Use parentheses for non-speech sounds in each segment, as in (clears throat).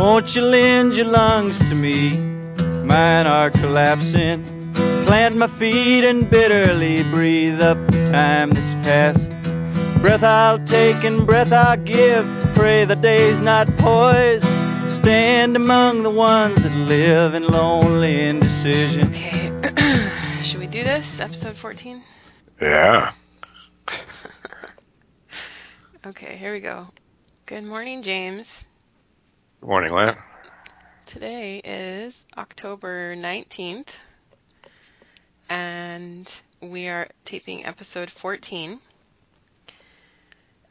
Won't you lend your lungs to me? Mine are collapsing. Plant my feet and bitterly breathe up the time that's passed. Breath I'll take and breath I'll give. Pray the day's not poised. Stand among the ones that live in lonely indecision. Okay, (clears throat) should we do this? Episode 14? Yeah. (laughs) Okay, here we go. Good morning, James. Good morning, Lynn. Today is October 19th, and we are taping episode 14.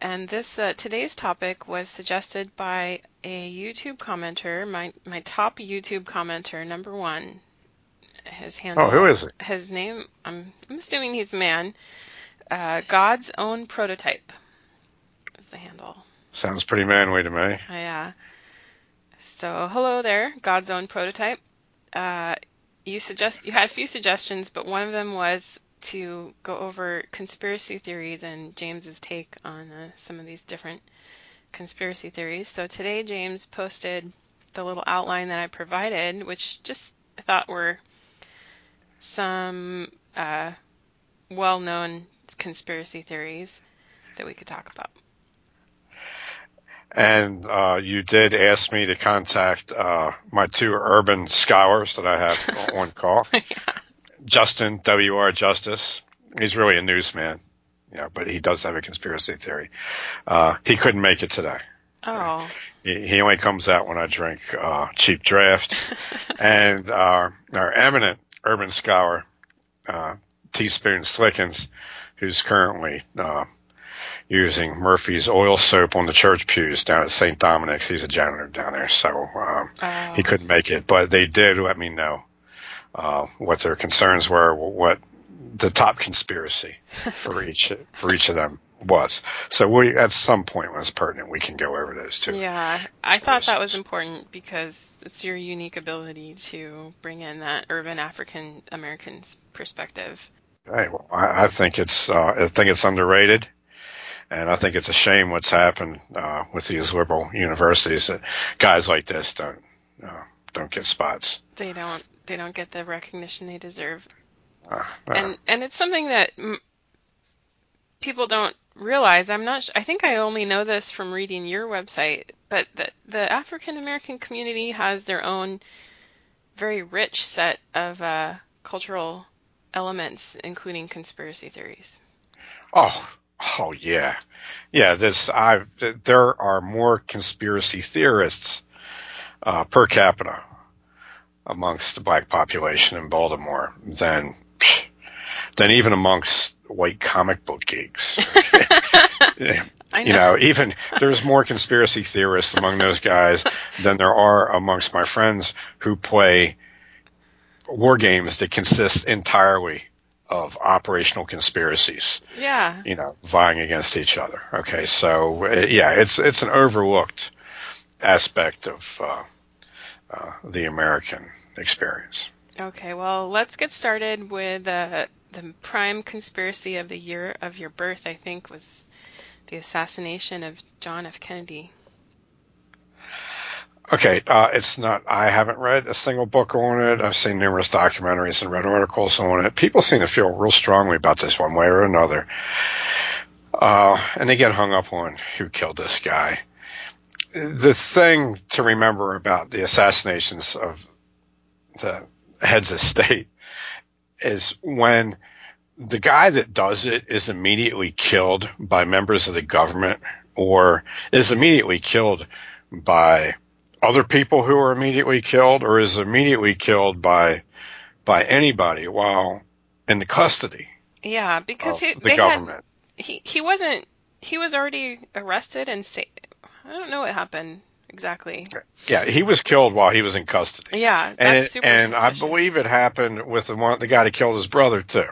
And this uh, today's topic was suggested by a YouTube commenter, my my top YouTube commenter, number one. His handle. Oh, who is it? His name. I'm I'm assuming he's a man. Uh, God's own prototype is the handle. Sounds pretty manly to me. Yeah. So hello there, God's own prototype. Uh, you suggest you had a few suggestions, but one of them was to go over conspiracy theories and James's take on uh, some of these different conspiracy theories. So today James posted the little outline that I provided, which just I thought were some uh, well-known conspiracy theories that we could talk about. And uh, you did ask me to contact uh, my two urban scholars that I have (laughs) on call. yeah. Justin W.R. Justice. He's really a newsman, you know, but he does have a conspiracy theory. Uh, he couldn't make it today. Oh. He, he only comes out when I drink uh, cheap draft. (laughs) and our eminent urban scholar, uh, Teaspoon Slickens, who's currently uh, using Murphy's oil soap on the church pews down at St. Dominic's. He's a janitor down there, so um, Oh. he couldn't make it. But they did let me know uh, what their concerns were, what the top conspiracy for (laughs) each for each of them was. So we at some point when it's pertinent, we can go over those two. Yeah, I thought that was important because it's your unique ability to bring in that urban African American perspective. Hey, well, I, I think it's uh, I think it's underrated, and I think it's a shame what's happened uh, with these liberal universities that guys like this don't uh, don't get spots. They don't they don't get the recognition they deserve, Uh, and and it's something that m- people don't realize. I'm not. Sh- I think I only know this from reading your website, but the the African American community has their own very rich set of uh, cultural elements, including conspiracy theories. oh, oh yeah, yeah. This I there are more conspiracy theorists uh, per capita amongst the black population in Baltimore than than even amongst white comic book geeks. (laughs) (laughs) I you know, even there's more conspiracy theorists among those guys (laughs) than there are amongst my friends who play war games that consist entirely of operational conspiracies, Yeah. you know, vying against each other. Okay, so uh, yeah, it's it's an overlooked aspect of uh, uh, the American experience. Okay, well, let's get started with uh, the prime conspiracy of the year of your birth, I think, was the assassination of John F. Kennedy. Okay, uh, it's not. I haven't read a single book on it. I've seen numerous documentaries and read articles on it. People seem to feel real strongly about this one way or another, uh, and they get hung up on who killed this guy. The thing to remember about the assassinations of the heads of state is when the guy that does it is immediately killed by members of the government or is immediately killed by other people who are immediately killed or is immediately killed by by anybody while in the custody Yeah, because he, the government. had he he wasn't he was already arrested and sa- I don't know what happened exactly. Yeah, he was killed while he was in custody. Yeah, that's And it, super and I believe it happened with the one the guy that killed his brother too.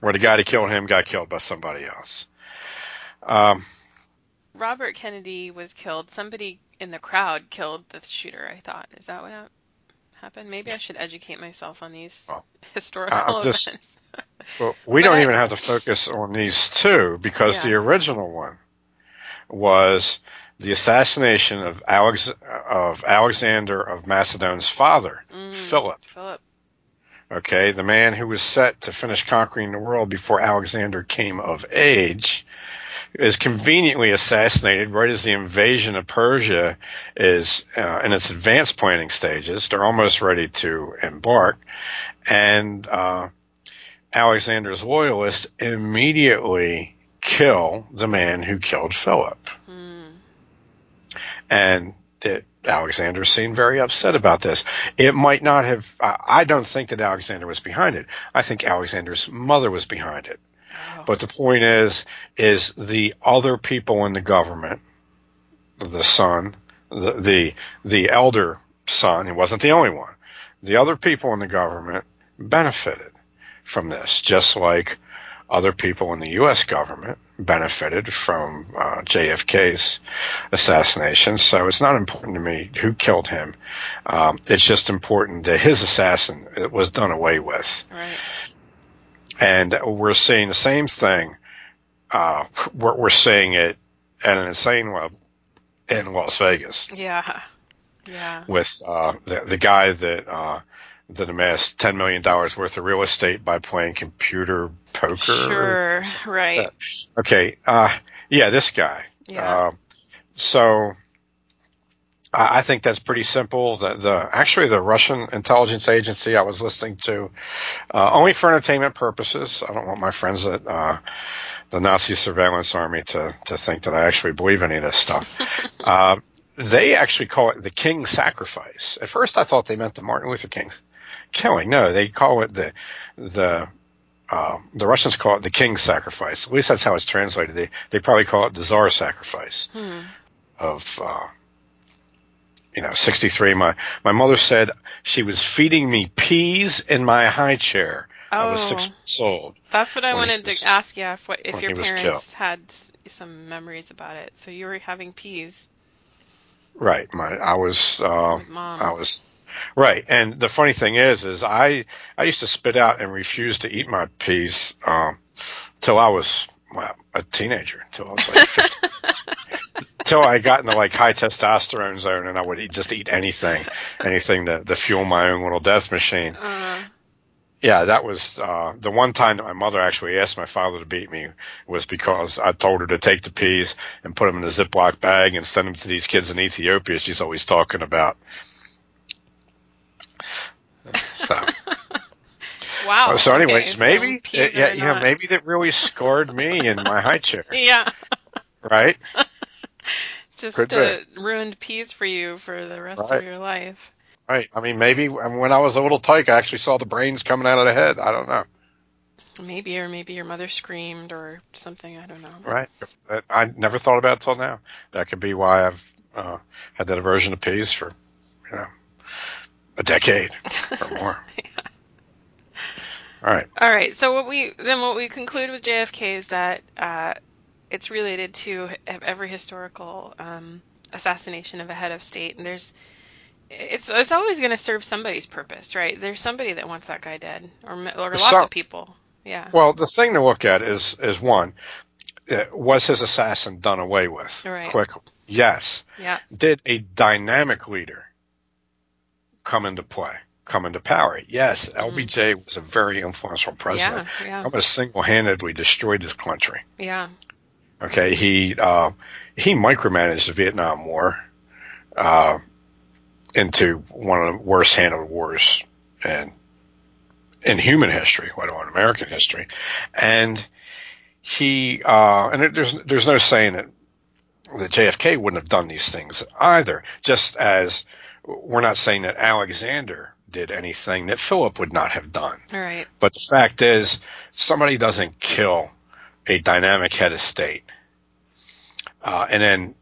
Where the guy that killed him got killed by somebody else. Um Robert Kennedy was killed. Somebody in the crowd killed the shooter. I thought is that what happened? Maybe I should educate myself on these Well, (laughs) historical I'm just- events. (laughs) Well, we But don't I- even have to focus on these two because Yeah. the original one was the assassination of Alex of Alexander of Macedon's father, Mm, Philip. Philip. Okay, the man who was set to finish conquering the world before Alexander came of age is conveniently assassinated right as the invasion of Persia is uh, in its advanced planning stages. They're almost ready to embark, and uh, Alexander's loyalists immediately kill the man who killed Philip. Mm. And it, Alexander seemed very upset about this. It might not have, I I don't think that Alexander was behind it. I think Alexander's mother was behind it. But the point is, is the other people in the government, the son, the, the, the elder son, he wasn't the only one, the other people in the government benefited from this, just like other people in the U.S. government benefited from uh, JFK's assassination. So it's not important to me who killed him. Um, it's just important that his assassin was done away with. Right. And we're seeing the same thing. Uh, we're, we're seeing it at an insane level in Las Vegas Yeah. Yeah. with uh, the, the guy that uh, that amassed ten million dollars worth of real estate by playing computer poker. Sure. Right. Okay. Uh, yeah, this guy. Yeah. Uh, so I think that's pretty simple. The, the actually the Russian intelligence agency I was listening to, uh, only for entertainment purposes. I don't want my friends at uh, the Nazi surveillance army to to think that I actually believe any of this stuff. (laughs) uh, they actually call it the King's sacrifice. At first, I thought they meant the Martin Luther King killing. No, they call it the the uh, the Russians call it the King's sacrifice. At least that's how it's translated. They they probably call it the Tsar sacrifice Hmm. of uh, you know 63. My my mother said she was feeding me peas in my high chair. I was six months old. That's what I wanted was- to ask you if what, if your parents had some memories about it. So you were having peas Right. My I was uh, mom. I was right. And the funny thing is, is I I used to spit out and refuse to eat my peas um, till I was well a teenager, until I was like 15. (laughs) Till I got into like high testosterone zone, and I would eat, just eat anything, anything to, to fuel my own little death machine. Uh, Yeah, that was uh, the one time that my mother actually asked my father to beat me was because I told her to take the peas and put them in a Ziploc bag and send them to these kids in Ethiopia. She's always talking about. So, (laughs) wow. so anyways, okay, so maybe peas yeah, you know, maybe that really scarred me in my high chair, (laughs) Yeah. right? (laughs) Just Could uh, ruined peas for you for the rest Right. of your life. Right. I mean, maybe when I was a little tyke, I actually saw the brains coming out of the head. I don't know. Maybe, or maybe your mother screamed or something. I don't know. Right. I never thought about it till now. That could be why I've uh, had that aversion to peas for, you know, a decade or more. (laughs) All right. All right. So what we then what we conclude with JFK is that uh, it's related to every historical um, assassination of a head of state, and there's it's it's always going to serve somebody's purpose, right? There's somebody that wants that guy dead, or or lots Some- of people. Yeah. Well, the thing to look at is is one, uh, was his assassin done away with Right. quickly? Yes. Yeah. Did a dynamic leader come into play, come into power? Yes. LBJ was a very influential president. Yeah. Yeah. Almost single-handedly destroyed his country. Yeah. Okay, he uh, he micromanaged the Vietnam War uh, into one of the worst handled wars in in human history, let alone American history. And he uh, and there's there's no saying that that JFK wouldn't have done these things either. Just as we're not saying that Alexander did anything that Philip would not have done. All right. But the fact is, somebody doesn't kill a dynamic head of state, uh, and then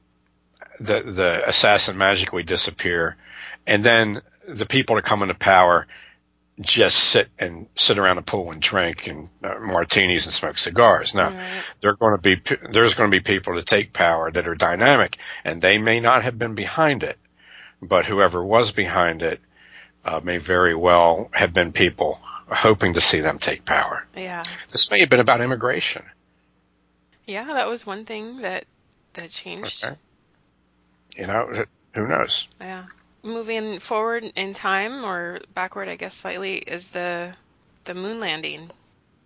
the the assassin magically disappear, and then the people that come into power just sit and sit around a pool and drink and uh, martinis and smoke cigars. Now, right. there are going to be there's going to be people to take power that are dynamic, and they may not have been behind it, but whoever was behind it uh, may very well have been people hoping to see them take power. Yeah. This may have been about immigration. Yeah, that was one thing that that changed. Okay. You know, who knows? Yeah. Moving forward in time or backward, I guess slightly, is the the moon landing.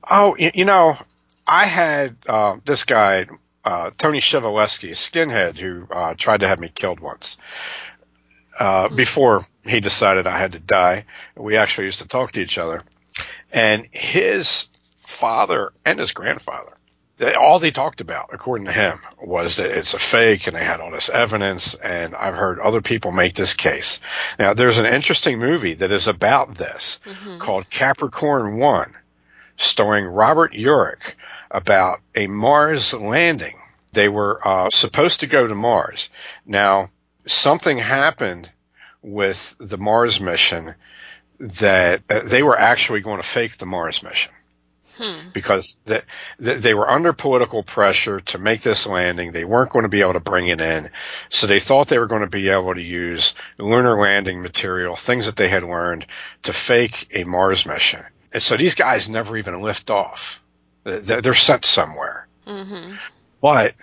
Oh, you, you know, I had uh, this guy, uh, Tony a skinhead, who uh, tried to have me killed once. Uh, before he decided I had to die, we actually used to talk to each other. And his father and his grandfather, they, all they talked about, according to him, was that it's a fake and they had all this evidence. And I've heard other people make this case. Now, there's an interesting movie that is about this called Capricorn One, starring Robert Urich, about a Mars landing. They were uh, supposed to go to Mars. Now, something happened with the Mars mission that uh, they were actually going to fake the Mars mission Hmm. because th- th- they were under political pressure to make this landing. They weren't going to be able to bring it in. So they thought they were going to be able to use lunar landing material, things that they had learned to fake a Mars mission. And so these guys never even lift off. They're sent somewhere. hmm But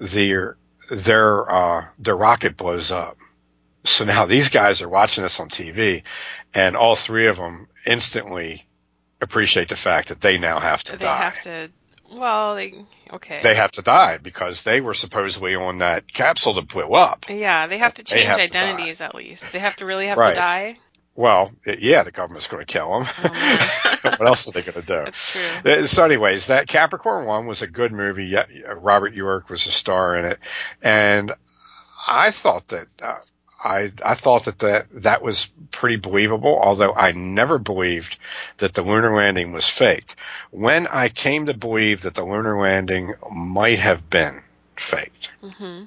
their their uh, their rocket blows up. So now these guys are watching this on TV, and all three of them instantly appreciate the fact that they now have to They die. have to. Well, they okay. They have to die because they were supposedly on that capsule that blew up. yeah, they have to change to identities at least. They have to really have Right. to die. Well, yeah, the government's going to kill them. Oh, (laughs) what else are they going to do? Uh, So, anyways, that Capricorn one was a good movie. Yeah, Robert Urich was a star in it, and I thought that uh, I I thought that, that that was pretty believable. Although I never believed that the lunar landing was faked. When I came to believe that the lunar landing might have been faked, hmm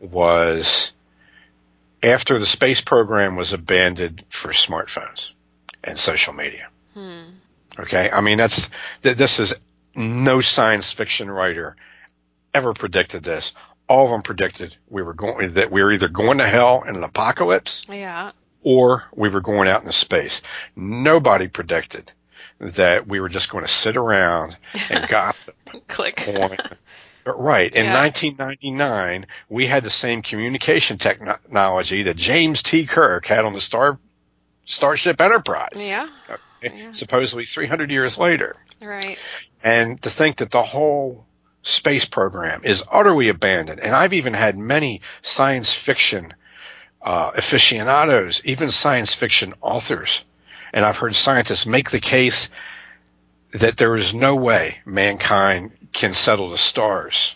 was after the space program was abandoned for smartphones and social media. Hmm. Okay, I mean that's th- this is no science fiction writer ever predicted this. All of them predicted we were going that we were either going to hell in an apocalypse Yeah. or we were going out into space. Nobody predicted that we were just going to sit around and (laughs) gossip Click. on. Right. In Yeah. 1999, we had the same communication technology that James T. Kirk had on the Star Starship Enterprise. Yeah. Okay, Yeah. Supposedly 300 years later. Right. And to think that the whole space program is utterly abandoned. And I've even had many science fiction uh, aficionados, even science fiction authors, and I've heard scientists make the case that there is no way mankind can settle the stars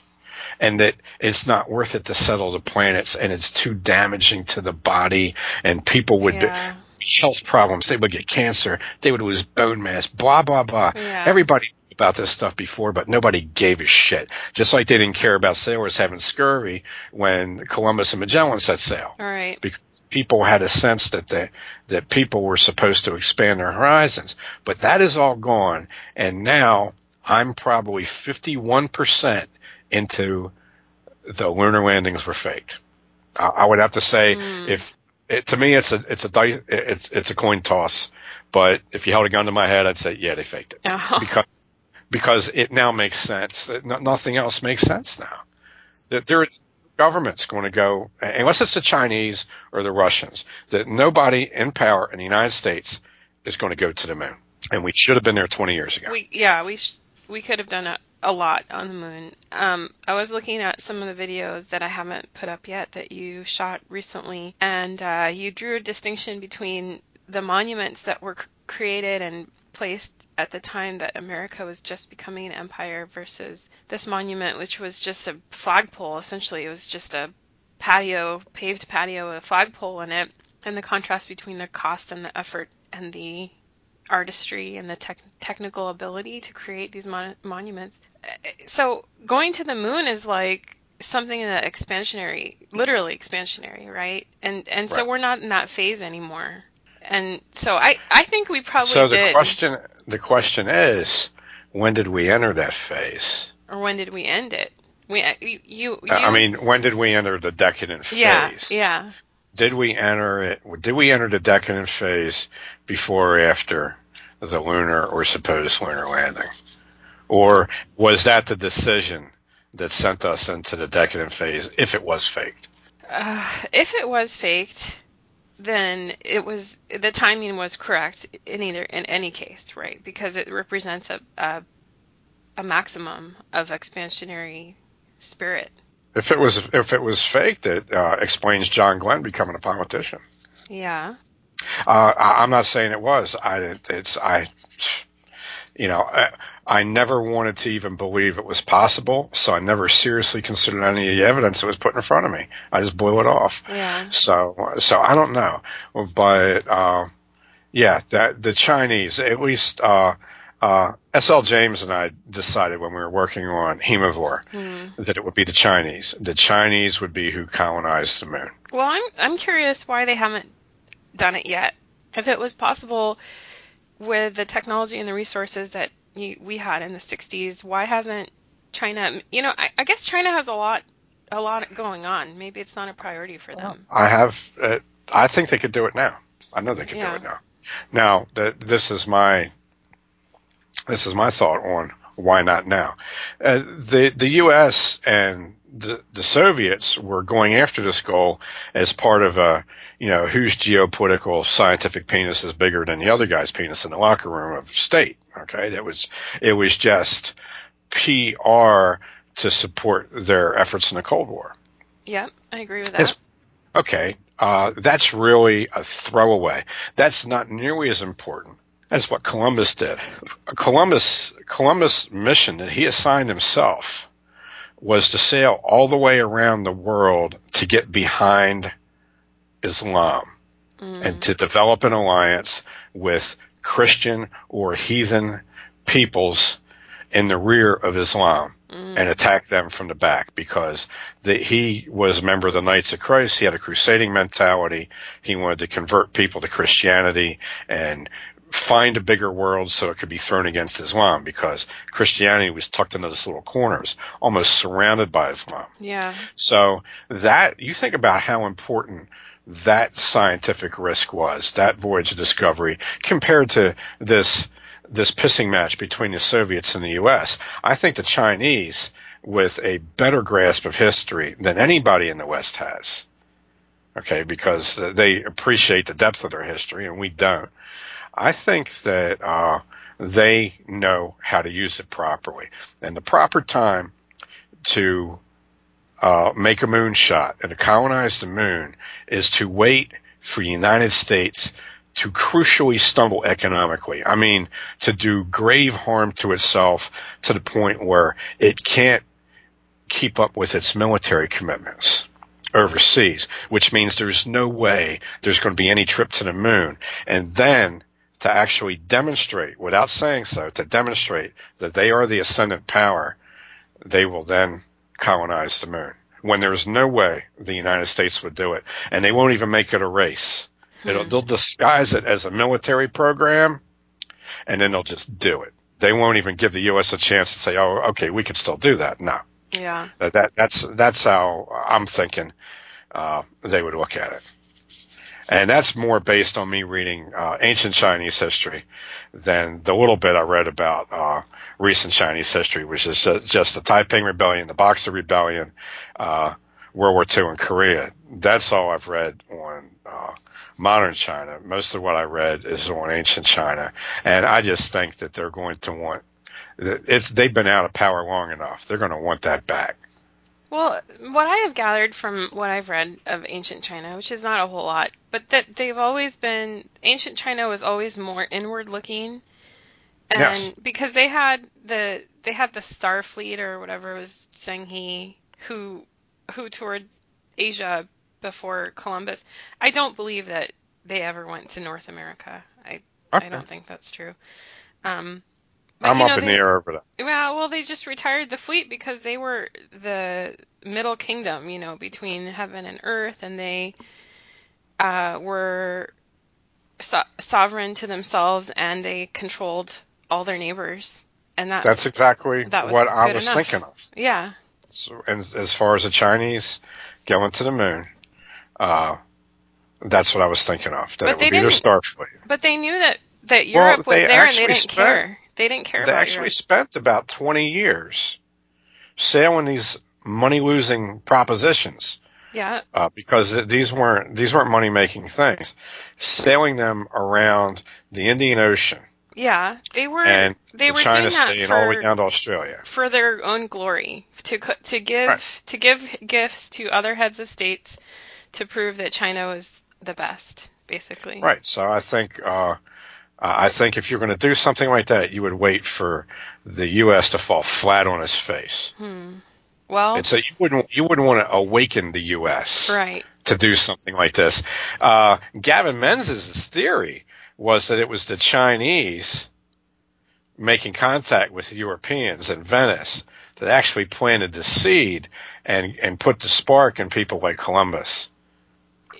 and that it's not worth it to settle the planets and it's too damaging to the body and people would Yeah. health problems. They would get cancer. They would lose bone mass. Blah blah blah. Yeah. Everybody knew about this stuff before, but nobody gave a shit. Just like they didn't care about sailors having scurvy when Columbus and Magellan set sail, All right. because people had a sense that the, that people were supposed to expand their horizons. But that is all gone, and now I'm probably 51 percent into the lunar landings were faked. I, I would have to say Hmm. if it, to me it's a it's a dice it's it's a coin toss. But if you held a gun to my head, I'd say yeah they faked it Oh. (laughs) because because it now makes sense. Nothing else makes sense now. That there is government's going to go unless it's the Chinese or the Russians. That nobody in power in the United States is going to go to the moon, and we should have been there 20 years ago. We yeah we sh- we could have done a, a lot on the moon. Um, I was looking at some of the videos that I haven't put up yet that you shot recently, and uh, you drew a distinction between the monuments that were created and placed at the time that America was just becoming an empire versus this monument, which was just a flagpole. Essentially, it was just a patio, paved patio with a flagpole in it, and the contrast between the cost and the effort and the artistry and the tech- technical ability to create these mon- monuments. Uh, So going to the moon is like something that expansionary, literally expansionary, right? And and so we're not in that phase anymore. And so I I think we probably So the did. question the question is, when did we enter that phase? or when did we end it? We uh, you you, I mean, when did we enter the decadent phase? yeah yeah Did we enter it? Did we enter the decadent phase before or after the lunar or supposed lunar landing, or was that the decision that sent us into the decadent phase if it was faked? Uh, if it was faked, then it was the timing was correct in either in any case, right? Because it represents a a, a maximum of expansionary spirit. If it was if it was faked, it uh, explains John Glenn becoming a politician. Yeah. Uh, I, I'm not saying it was. I it's I you know, I, I never wanted to even believe it was possible, so I never seriously considered any of the evidence that was put in front of me. I just blew it off. Yeah. So, so I don't know, but uh, yeah, that the Chinese, at least uh, uh, S.L. James and I decided when we were working on Hemivore Mm. that it would be the Chinese. The Chinese would be who colonized the moon. Well, I'm I'm curious why they haven't done it yet. If it was possible with the technology and the resources that you, we had in the 60s, why hasn't China? You know, I, I guess China has a lot a lot going on. Maybe it's not a priority for them. I have. Uh, I think they could do it now. I know they could Yeah. do it now. Now, th- this is my this is my thought on why not now. Uh, the the U.S. and the, the Soviets were going after this goal as part of a you know whose geopolitical scientific penis is bigger than the other guy's penis in the locker room of state. Okay, that was it was just PR to support their efforts in the Cold War. Yep, I agree with that. It's- Okay, uh, that's really a throwaway. That's not nearly as important as what Columbus did. Columbus Columbus' mission that he assigned himself was to sail all the way around the world to get behind Islam Mm. and to develop an alliance with Christian or heathen peoples in the rear of Islam Mm. and attack them from the back because the, he was a member of the Knights of Christ. He had a crusading mentality. He wanted to convert people to Christianity and find a bigger world so it could be thrown against Islam because Christianity was tucked into this little corners, almost surrounded by Islam. yeah. So that you think about how important that scientific risk was, that voyage of discovery, compared to this this pissing match between the Soviets and the U.S. I think the Chinese, with a better grasp of history than anybody in the West has, okay, because they appreciate the depth of their history and we don't. I think that uh, they know how to use it properly, and the proper time to uh, make a moon shot and to colonize the moon is to wait for the United States to crucially stumble economically. I mean, to do grave harm to itself to the point where it can't keep up with its military commitments overseas, which means there's no way there's going to be any trip to the moon. And then to actually demonstrate, without saying so, to demonstrate that they are the ascendant power, they will then colonize the moon. When there's no way the United States would do it, and they won't even make it a race. It'll, they'll disguise it as a military program, and then they'll just do it. They won't even give the U.S. a chance to say, "Oh, okay, we can still do that." No, Yeah. that that's that's how I'm thinking uh, they would look at it, and that's more based on me reading uh, ancient Chinese history than the little bit I read about uh, recent Chinese history, which is just, the Taiping Rebellion, the Boxer Rebellion, uh, World War II, and Korea. That's all I've read on. Uh, modern China. Most of what I read is on ancient China, and I just think that they're going to want. It's they've been out of power long enough. They're going to want that back. Well, what I have gathered from what I've read of ancient China, which is not a whole lot, but that they've always been ancient China was always more inward looking. And Yes. because they had the they had the Star Fleet or whatever it was Zheng He who who toured Asia before Columbus. I don't believe that they ever went to North America. I I don't think that's true. Um but, I'm you up know, in they- the air over that. well, well, they just retired the fleet because they were the middle kingdom, you know, between heaven and earth, and they uh, were so- sovereign to themselves, and they controlled all their neighbors, and that, That's exactly that what I was enough. thinking of. yeah, So, and as far as the Chinese going to the moon, uh, that's what I was thinking of. That But it they would be their Starfleet. but they knew that that Well, Europe was there, and they didn't spent- care. They didn't care They actually Europe. spent about 20 years sailing these money losing propositions. Yeah. Uh, because these weren't these weren't money making things, sailing them around the Indian Ocean. Yeah, they were. And they the were China doing that Sea and for, all the way down to Australia. for their own glory to to give Right. to give gifts to other heads of states to prove that China was the best, basically. Right. So I think uh, I think if you're going to do something like that, you would wait for the U.S. to fall flat on its face. Well, And so you wouldn't you wouldn't want to awaken the U.S. right. to do something like this. Uh, Gavin Menzies' theory was that it was the Chinese making contact with the Europeans in Venice that actually planted the seed and and put the spark in people like Columbus.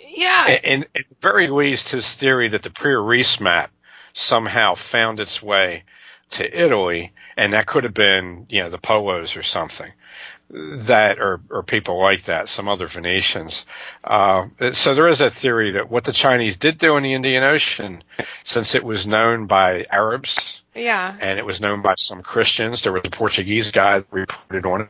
Yeah. In, in very least, his theory that the Piri Reis map somehow found its way to Italy, and that could have been, you know, the Polos or something. That or or people like that, some other Venetians. Uh, so there is a theory that what the Chinese did do in the Indian Ocean, since it was known by Arabs yeah. and it was known by some Christians, there was a Portuguese guy that reported on it.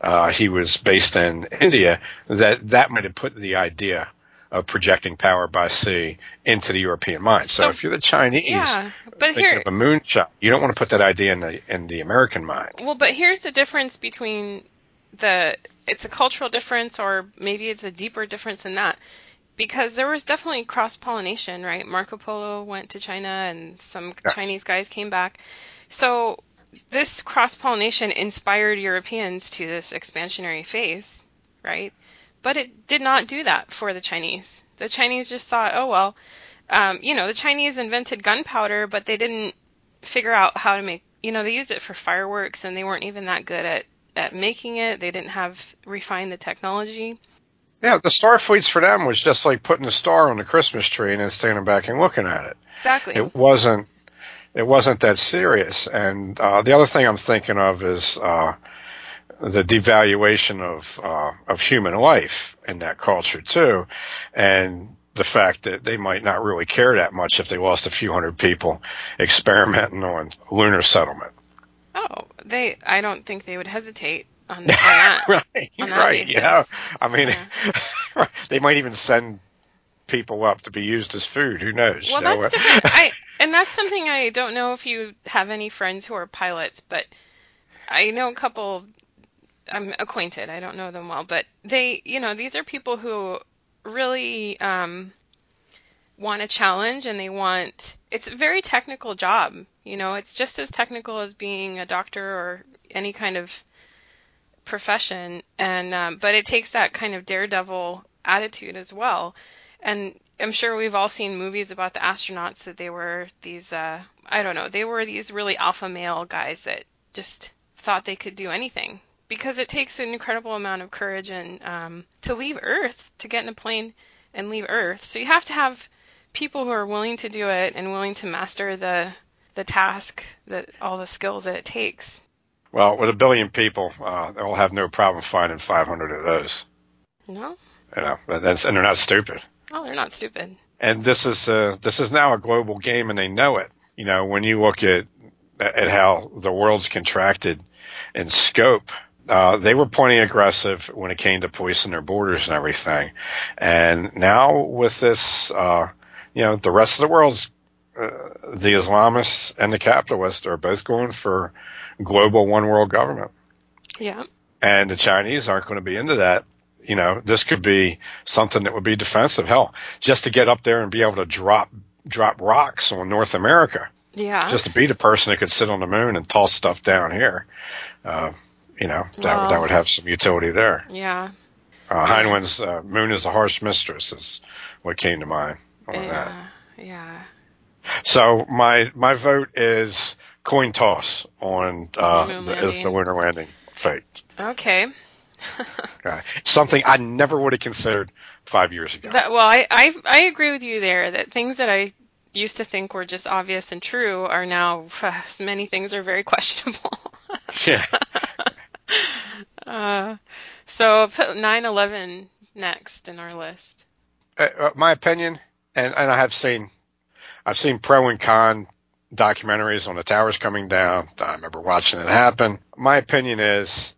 Uh, he was based in India. That that might have put the idea of projecting power by sea into the European mind. So, So- if you're the Chinese Yeah. But thinking here, of a moonshot, you don't want to put that idea in the in the American mind. Well, but here's the difference between the it's a cultural difference or maybe it's a deeper difference than that. Because there was definitely cross pollination, right? Marco Polo went to China and some Yes. Chinese guys came back. So this cross pollination inspired Europeans to this expansionary phase, right? But it did not do that for the Chinese. The Chinese just thought, oh well, um, you know, the Chinese invented gunpowder, but they didn't figure out how to make you know they used it for fireworks and they weren't even that good at at making it they didn't have refined the technology Yeah, the star fleets for them was just like putting a star on the Christmas tree and then standing back and looking at it. exactly It wasn't it wasn't that serious. And uh, the other thing I'm thinking of is uh, the devaluation of uh, of human life in that culture too, and the fact that they might not really care that much if they lost a few hundred people experimenting on lunar settlement. oh they i don't think they would hesitate on, (laughs) that right, on that right, basis. yeah. I mean, (laughs) they might even send people up to be used as food. Who knows? well you know? that's different i and that's something i don't know if you have any friends who are pilots but i know a couple i'm acquainted i don't know them well but they you know these are people who really um want a challenge and they want it's a very technical job you know it's just as technical as being a doctor or any kind of profession and um, but it takes that kind of daredevil attitude as well and i'm sure we've all seen movies about the astronauts that they were these uh, i don't know they were these really alpha male guys that just thought they could do anything because it takes an incredible amount of courage and um, to leave earth to get in a plane and leave earth so you have to have people who are willing to do it and willing to master the the task that all the skills that it takes Well, with a billion people, uh, they'll have no problem finding 500 of those. no You know, and they're not stupid. oh they're not stupid And this is uh, this is now a global game, and they know it. You know, when you look at at how the world's contracted in scope, uh, they were plenty aggressive when it came to policing their borders and everything. And now with this, uh, you know, the rest of the world's uh, the Islamists and the capitalists are both going for global one world government. yeah and the Chinese aren't going to be into that. You know, this could be something that would be defensive. Hell, just to get up there and be able to drop drop rocks on North America, yeah just to be the person that could sit on the moon and toss stuff down here. Uh, you know, that Well- that would have some utility there. yeah Uh, Heinlein's uh, "Moon is a Harsh Mistress" is what came to mind on that. yeah yeah So my my vote is coin toss on uh, the, is the lunar landing fate. okay (laughs) Okay. Something I never would have considered five years ago. That, well, I, I I agree with you there that things that I used to think were just obvious and true are now (sighs) many things are very (laughs) questionable. yeah. Uh, so put 9/11 next in our list. Uh, uh, my opinion, and, and I have seen, I've seen pro and con documentaries on the towers coming down. I remember watching it happen. My opinion is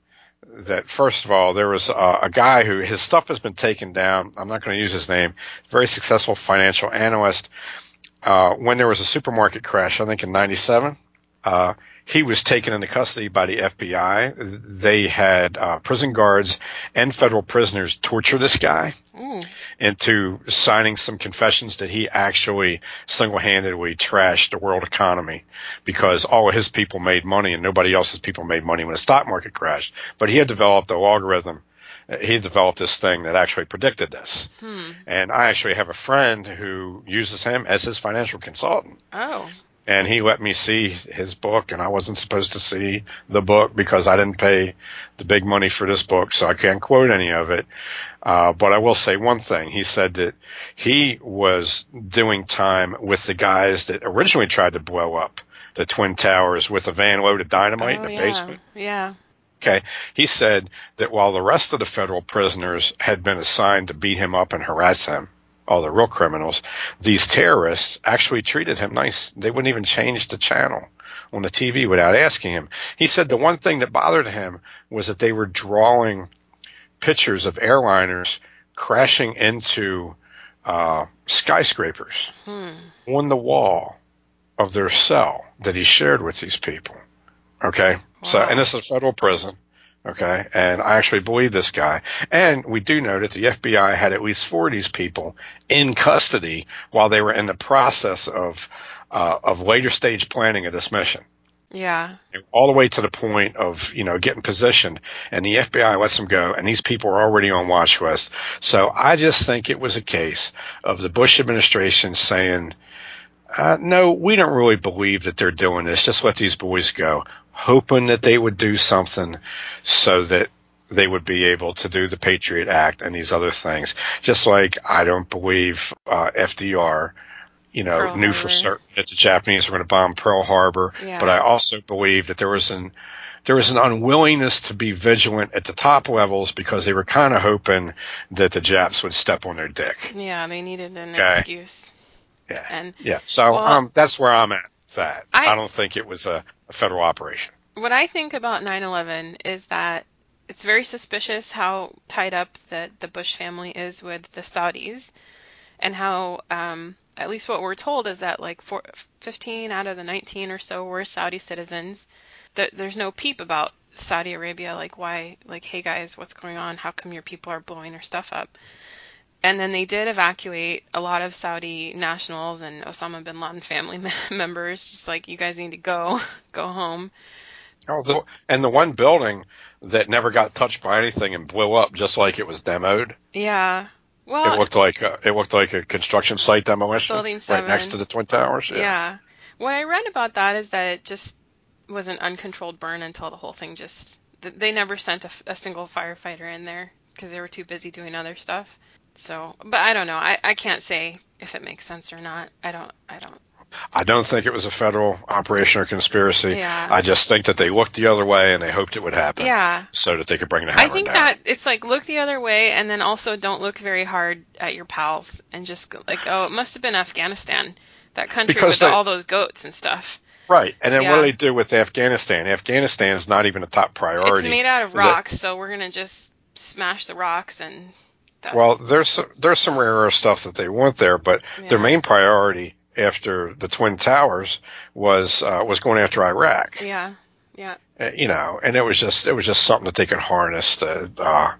that first of all, there was a, a guy who his stuff has been taken down. I'm not going to use his name. Very successful financial analyst. Uh, when there was a supermarket crash, I think in '97, uh, he was taken into custody by the FBI. They had uh, prison guards and federal prisoners torture this guy mm. into signing some confessions that he actually single-handedly trashed the world economy because all of his people made money and nobody else's people made money when the stock market crashed. But he had developed a logarithm he developed this thing that actually predicted this. Hmm. And I actually have a friend who uses him as his financial consultant. Oh and he let me see his book and I wasn't supposed to see the book because I didn't pay the big money for this book, so I can't quote any of it. Uh, but I will say one thing. He said that he was doing time with the guys that originally tried to blow up the Twin Towers with a van load of dynamite oh, in the yeah. basement. Yeah. Okay. He said that while the rest of the federal prisoners had been assigned to beat him up and harass him, all the real criminals, these terrorists actually treated him nice. They wouldn't even change the channel on the TV without asking him. He said the one thing that bothered him was that they were drawing pictures of airliners crashing into uh, skyscrapers hmm. on the wall of their cell that he shared with these people. Okay. Wow. So, and this is a federal prison. Okay. And I actually believe this guy. And we do know that the FBI had at least four of these people in custody while they were in the process of, uh, of later stage planning of this mission. Yeah. All the way to the point of, you know, getting positioned and the FBI lets them go and these people are already on watch list. So I just think it was a case of the Bush administration saying, uh, no, we don't really believe that they're doing this. Just let these boys go hoping that they would do something so that they would be able to do the Patriot Act and these other things. Just like I don't believe uh, FDR, you know, Pearl knew Harbor. for certain that the Japanese were going to bomb Pearl Harbor. Yeah. But I also believe that there was an there was an unwillingness to be vigilant at the top levels because they were kind of hoping that the Japs would step on their dick. Yeah, they needed an Okay. excuse. Yeah. And Yeah. So Well- um, that's where I'm at. That I- I don't think it was a, a federal operation. what I think about 9/11 is that it's very suspicious how tied up the the Bush family is with the Saudis, and how um, at least what we're told is that like four, 15 out of the 19 or so were Saudi citizens. That there's no peep about Saudi Arabia, like why, like hey guys, what's going on? How come your people are blowing their stuff up? And then they did evacuate a lot of Saudi nationals and Osama bin Laden family (laughs) members, just like you guys need to go, (laughs) go home. Oh, the, and the one building that never got touched by anything and blew up just like it was demoed. Yeah. Well, it looked like a, it looked like a construction site demolition Building right next to the twin towers. yeah. What I read about that is that it just was an uncontrolled burn until the whole thing just. They never sent a single firefighter in there because they were too busy doing other stuff. So, but I don't know. I, I can't say if it makes sense or not. I don't. I don't. I don't think it was a federal operation or conspiracy. Yeah. I just think that they looked the other way and they hoped it would happen. Yeah. So that they could bring the hammer I think down. that it's like look the other way and then also don't look very hard at your pals and just like oh it must have been Afghanistan that country Because with they- all those goats and stuff. right. And then what do they do with Afghanistan? Afghanistan is not even a top priority. It's made out of That- rocks, so we're gonna just smash the rocks and. Well, there's some, there's some rare earth stuff that they want there, but their main priority after the twin towers was uh, was going after Iraq. yeah, yeah, Uh, You know, and it was just it was just something that they could harness to, uh,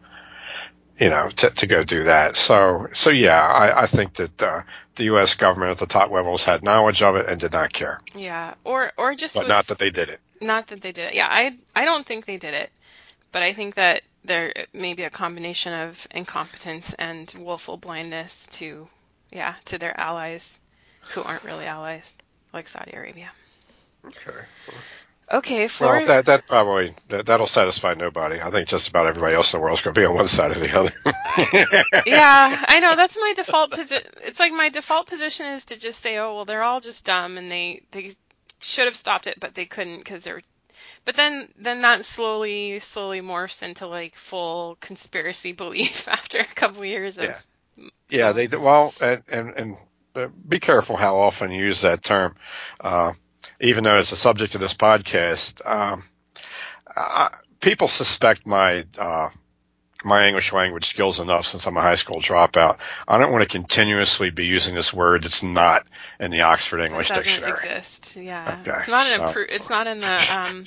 you know, to, to go do that. So so yeah, I, I think that uh, the U.S. government at the top levels had knowledge of it and did not care, yeah. Or or just but was, not that they did it. not that they did it. Yeah, I I don't think they did it, but I think that there may be a combination of incompetence and willful blindness to yeah to their allies who aren't really allies like Saudi Arabia. Okay. Okay, Florida. Well, that that probably that, that'll satisfy nobody. I think just about everybody else in the world is going to be on one side or the other. (laughs) yeah, I know that's my default position. It's like my default position is to just say, oh well, they're all just dumb and they they should have stopped it, but they couldn't because they're. But then then that slowly slowly morphs into like full conspiracy belief (laughs) after a couple years of. Yeah. Yeah, they well, and and, and uh, be careful how often you use that term. Uh, even though it's a subject of this podcast, um, I, people suspect my uh, my English language skills enough since I'm a high school dropout. I don't want to continuously be using this word that's not in the Oxford English it doesn't Dictionary. exist. Yeah, Okay, it's not an so- impro- It's not in the. Um,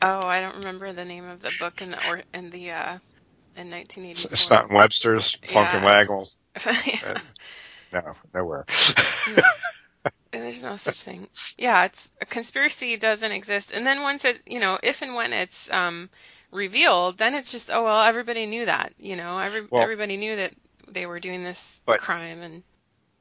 (laughs) oh, I don't remember the name of the book in the or in the uh, in 1984. It's not in Webster's, Funk and Yeah. Wagnalls. (laughs) Yeah. No, nowhere. (laughs) There's no such thing. Yeah, it's a conspiracy doesn't exist. And then once it, you know, if and when it's um, revealed, then it's just, oh well, everybody knew that. You know, every Well- everybody knew that they were doing this crime. And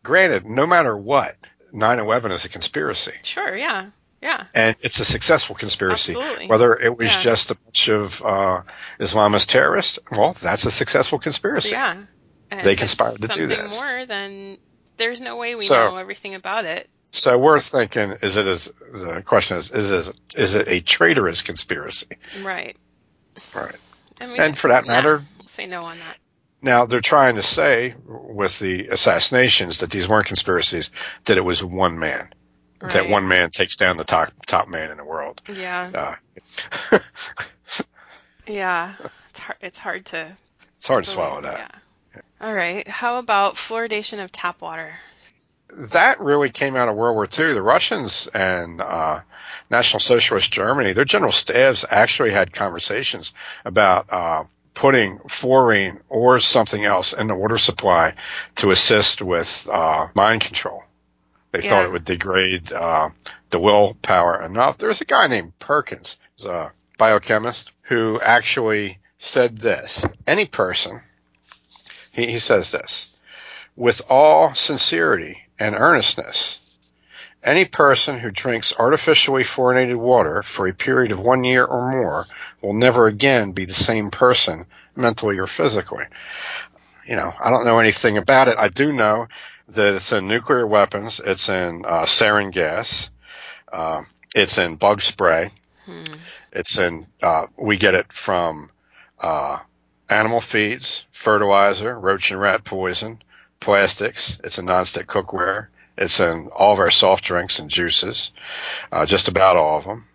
Granted, no matter what, 9/11 is a conspiracy, sure, yeah, yeah, and it's a successful conspiracy. Absolutely. Whether it was Yeah. just a bunch of uh, Islamist terrorists, well, that's a successful conspiracy. yeah. And They conspired to do something this. more, than there's no way we So- know everything about it. So we're thinking: is it as the question is is it, is it a traitorous conspiracy? Right. Right. And, for that matter- say no on that. Now they're trying to say with the assassinations that these weren't conspiracies; that it was one man. That one man takes down the top top man in the world. Yeah, Uh, (laughs) (laughs) yeah. It's hard. It's hard to it's hard to swallow that. Yeah. All right. How about fluoridation of tap water? That really came out of World War II. The Russians and uh, National Socialist Germany, their general staffs actually had conversations about uh, putting fluorine or something else in the water supply to assist with uh, mind control. They thought it would degrade uh, the willpower enough. There's a guy named Perkins, he's a biochemist, who actually said this: any person, he, he says this with all sincerity and earnestness. Any person who drinks artificially fluorinated water for a period of one year or more will never again be the same person mentally or physically. You know, I don't know anything about it. I do know that it's in nuclear weapons, it's in uh, sarin gas, uh, it's in bug spray, Hmm. it's in, uh, we get it from uh, animal feeds, fertilizer, roach and rat poison, plastics. It's in nonstick cookware. It's in all of our soft drinks and juices, uh, just about all of them.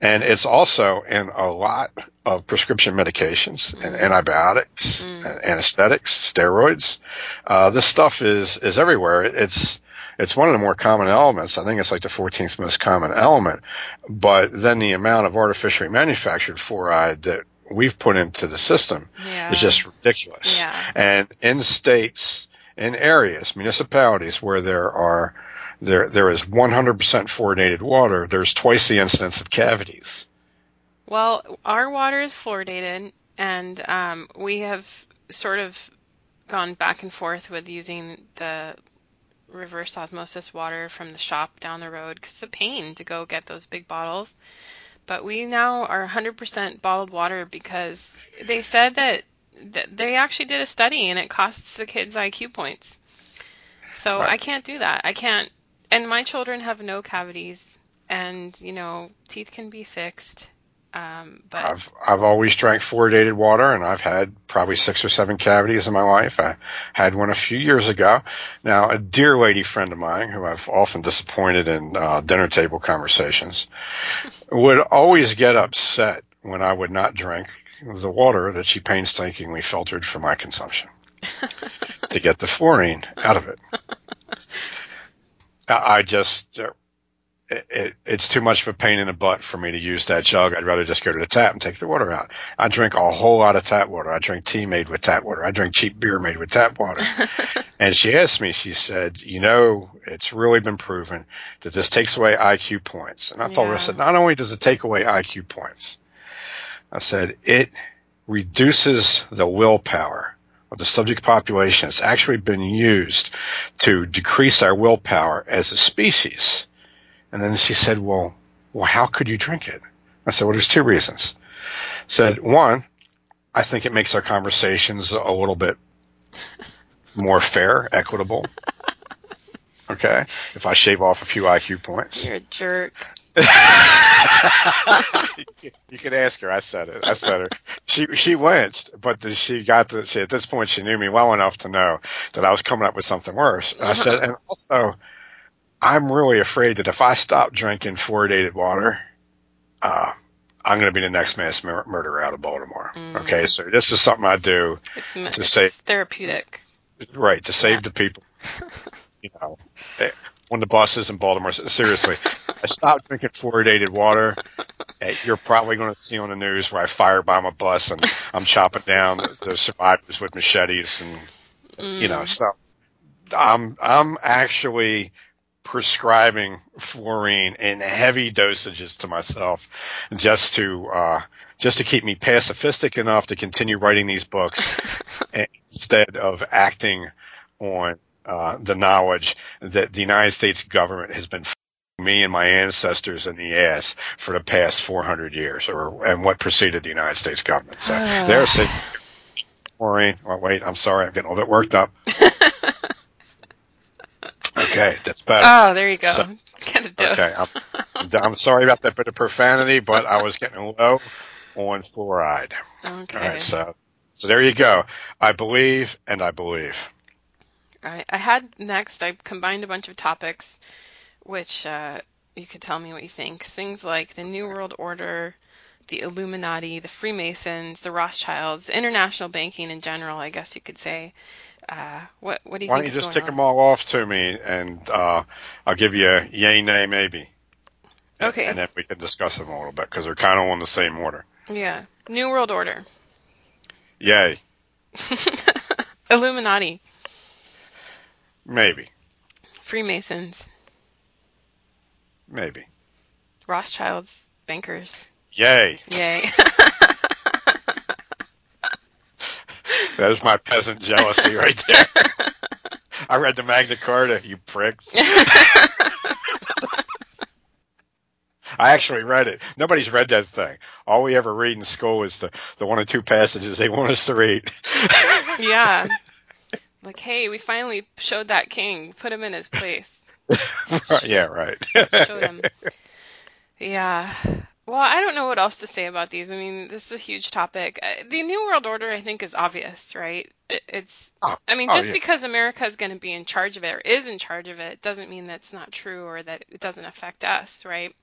And it's also in a lot of prescription medications and antibiotics, Mm. and anesthetics, steroids. Uh, this stuff is, is everywhere. It's, it's one of the more common elements. I think it's like the 14th most common element. But then the amount of artificially manufactured fluoride that we've put into the system Yeah. is just ridiculous. Yeah. And in states, in areas, municipalities where there are there there is 100% fluoridated water, there's twice the incidence of cavities. Well, our water is fluoridated, and um, we have sort of gone back and forth with using the reverse osmosis water from the shop down the road because it's a pain to go get those big bottles. But we now are 100% bottled water because they said that, they actually did a study and it costs the kids IQ points. So Right. I can't do that. I can't. And my children have no cavities, and you know, teeth can be fixed. Um, but I've I've always drank fluoridated water, and I've had probably six or seven cavities in my life. I had one a few years ago. Now, a dear lady friend of mine, who I've often disappointed in uh, dinner table conversations, (laughs) would always get upset when I would not drink the water that she painstakingly filtered for my consumption (laughs) to get the fluorine out of it. I just. Uh, it, it, it's too much of a pain in the butt for me to use that jug. I'd rather just go to the tap and take the water out. I drink a whole lot of tap water. I drink tea made with tap water. I drink cheap beer made with tap water. (laughs) and she asked me, she said, you know, it's really been proven that this takes away IQ points. And I told her, I said, not only does it take away IQ points, I said, it reduces the willpower of the subject population. It's actually been used to decrease our willpower as a species. And then she said, well, well, how could you drink it? I said, well, there's two reasons. Said, one, I think it makes our conversations a little bit more fair, equitable. (laughs) Okay. If I shave off a few IQ points. you're a jerk. You can ask her. I said it. I said her. She she winced, but the, she got to. See, at this point, she knew me well enough to know that I was coming up with something worse. I said, and also, I'm really afraid that if I stop drinking fluoridated water, uh, I'm going to be the next mass mur- murderer out of Baltimore. Okay, so this is something I do It's, to it's say- therapeutic. right to save Yeah. the people. (laughs) you know, eh, on the buses in Baltimore. Seriously, I stopped drinking fluoridated water. You're probably going to see on the news where I firebomb a bus and I'm chopping down the survivors with machetes and you know, Mm. so I'm I'm actually prescribing fluorine in heavy dosages to myself just to uh, just to keep me pacifistic enough to continue writing these books (laughs) instead of acting on uh, the knowledge that the United States government has been me and my ancestors in the ass for the past 400 years, or and what preceded the United States government. So Ah. there's it. Maureen, well, wait, I'm sorry, I'm getting a little bit worked up. (laughs) Okay, that's better. Oh, there you go. So- a dose. Okay, I'm, I'm sorry about that bit of profanity, but I was getting low on fluoride. (laughs) okay. All right, so so there you go. I believe, and I believe. I, I had next, I combined a bunch of topics, which uh, you could tell me what you think. Things like the New World Order, the Illuminati, the Freemasons, the Rothschilds, international banking in general, I guess you could say. Uh, what what do you think? Why don't you just tick on? them all off to me, and uh, I'll give you a yay, nay, maybe. Okay. And then we can discuss them a little bit because they're kind of on the same order. Yeah. New World Order. Yay, (laughs) Illuminati. Maybe, Freemasons. maybe. Rothschilds. Bankers. Yay. Yay. (laughs) There's my peasant jealousy right there. (laughs) I read the Magna Carta, you pricks. (laughs) I actually read it. Nobody's read that thing. All we ever read in school is the, the one or two passages they want us to read. yeah. Like, hey, we finally showed that king. Put him in his place. (laughs) yeah, right. Show them. Yeah. Well, I don't know what else to say about these. I mean, this is a huge topic. Uh, The New World Order, I think, is obvious, right? It's. Oh, I mean, oh, just yeah. because America is going to be in charge of it or is in charge of it doesn't mean that's not true or that it doesn't affect us, right?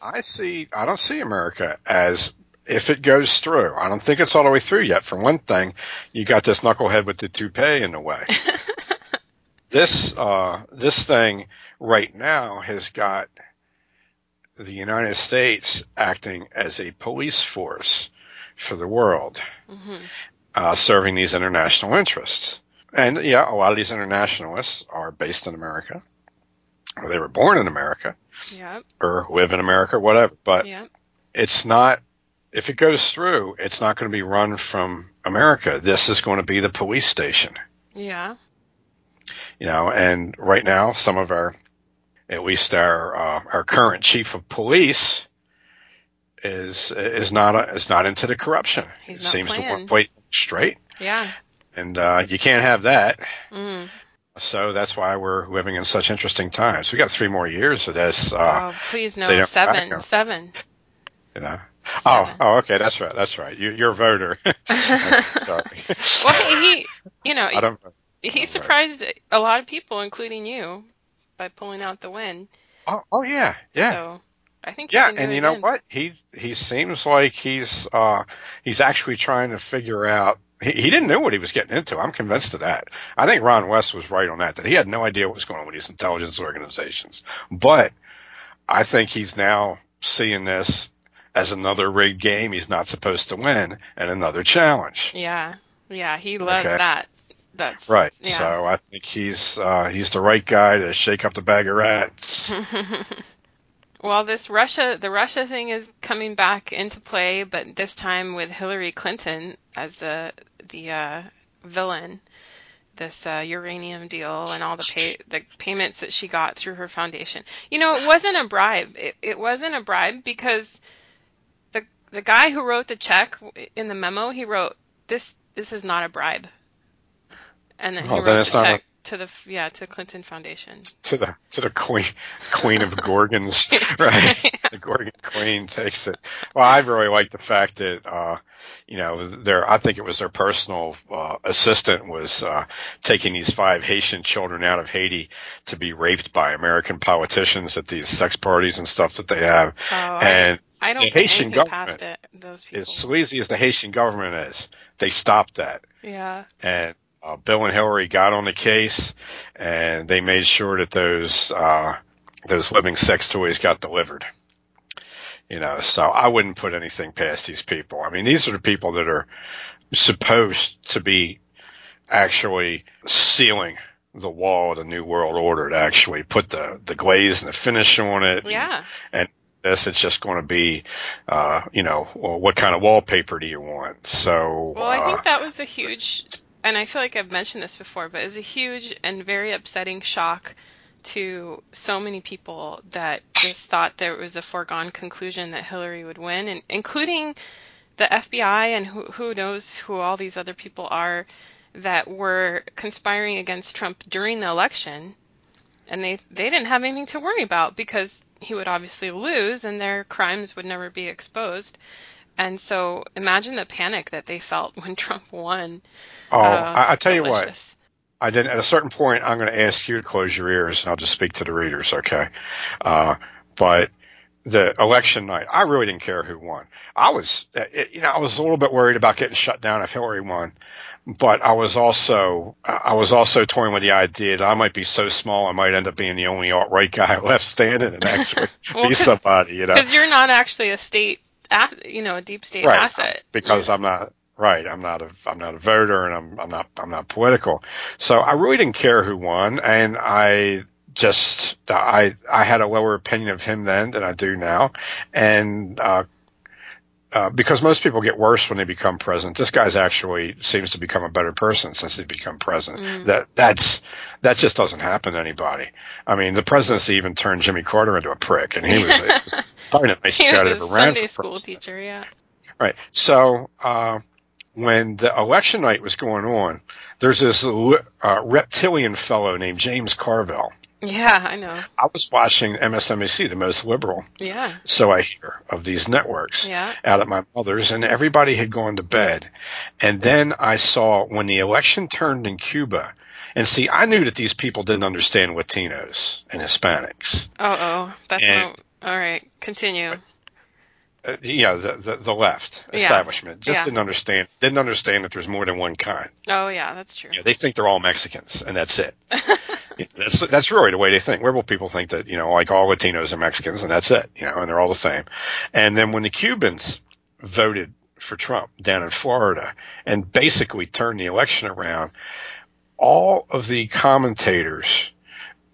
I see. I don't see America as if it goes through. I don't think it's all the way through yet. For one thing, you got this knucklehead with the toupee in the way. (laughs) this uh, this thing right now has got the United States acting as a police force for the world, hmm uh, serving these international interests. And yeah, a lot of these internationalists are based in America, or they were born in America, Yep. or live in America, whatever. But Yep. it's not if it goes through it's not going to be run from america this is going to be the police station Yeah. you know and right now some of our at least our uh, our current chief of police is is not is not into the corruption He's not seems to playing. want to play straight Yeah. and uh, you can't have that Mm. so that's why we're living in such interesting times we got three more years of this uh, oh, please no. Seven. Seven. you know Seven. oh oh okay that's right that's right you, you're a voter (laughs) sorry (laughs) Well, he, you know, (laughs) I don't he Right. surprised a lot of people, including you, by pulling out the win. Oh, oh yeah, yeah, So I think yeah. And you know what? He he seems like he's uh he's actually trying to figure out. He, he didn't know what he was getting into. I'm convinced of that. I think Ron West was right on that. That he had no idea what was going on with these intelligence organizations. But I think he's now seeing this as another rigged game he's not supposed to win and another challenge. Yeah. Yeah, he loves Okay. that. That's Right. Yeah. So I think he's uh he's the right guy to shake up the bag of rats. (laughs) well, this Russia, the Russia thing is coming back into play, but this time with Hillary Clinton as the the uh, villain. This uh, uranium deal and all the pay, the payments that she got through her foundation. You know, it wasn't a bribe. It, it wasn't a bribe because the guy who wrote the check in the memo, he wrote this this is not a bribe, and then he Oh, wrote then the not a- check to the yeah to the Clinton Foundation. to the to the queen queen of gorgons, (laughs) right? the Gorgon Queen takes it. Well, I really like the fact that uh, you know their I think it was their personal uh, assistant was uh, taking these five Haitian children out of Haiti to be raped by American politicians at these sex parties and stuff that they have, Oh, I- and I don't The Haitian government it. Those people. As sleazy as the Haitian government is, they stopped that. yeah. and uh, Bill and Hillary got on the case, and they made sure that those uh, those living sex toys got delivered. You know, so I wouldn't put anything past these people. I mean, these are the people that are supposed to be actually sealing the wall of the new world order to actually put the the glaze and the finish on it. Yeah. And this, it's just going to be, uh, you know, well, what kind of wallpaper do you want? So. Well, I uh, think that was a huge, and I feel like I've mentioned this before, but it was a huge and very upsetting shock to so many people that just thought there was a foregone conclusion that Hillary would win, and including the FBI and who, who knows who all these other people are that were conspiring against Trump during the election, and they they didn't have anything to worry about because he would obviously lose and their crimes would never be exposed. And so imagine the panic that they felt (laughs) when Trump won. Oh, Uh, I, I tell you what. I didn't. At a certain point, I'm going to ask you to close your ears, and I'll just speak to the readers, okay? Uh, but the election night, I really didn't care who won. I was, uh, you know, I was a little bit worried about getting shut down if Hillary won, but I was also, I was also toying with the idea that I might be so small, I might end up being the only alt right guy (laughs) left standing and actually (laughs) Well, be somebody, you know? Because you're not actually a state, you know, a deep state right, asset. because I'm not right. I'm not a I'm not a voter, and I'm I'm not I'm not political. So I really didn't care who won, and I just I I had a lower opinion of him then than I do now, and. uh uh, because most people get worse when they become president. This guy's actually seems to become a better person since he's become president. Mm. That that's that just doesn't happen to anybody. I mean, the presidency even turned Jimmy Carter into a prick, and he was, was probably the nicest guy that a (laughs) ever ran Sunday school president. teacher, yeah. Right. So uh, when the election night was going on, there's this uh, reptilian fellow named James Carville. Yeah, I know. I was watching MSNBC, the most liberal, Yeah, so I hear, of these networks yeah. out at my mother's, and everybody had gone to bed. And then I saw when the election turned in Cuba, and see, I knew that these people didn't understand Latinos and Hispanics. Oh, oh, that's And- no. All right, continue. Uh, yeah, the, the the left Yeah. establishment just Yeah. didn't understand didn't understand that there's more than one kind. Oh, yeah, that's true. You know, they think they're all Mexicans, and that's it. (laughs) You know, that's that's really the way they think. Liberal people think that you know, like all Latinos are Mexicans, and that's it. You know, and they're all the same. And then when the Cubans voted for Trump down in Florida and basically turned the election around, all of the commentators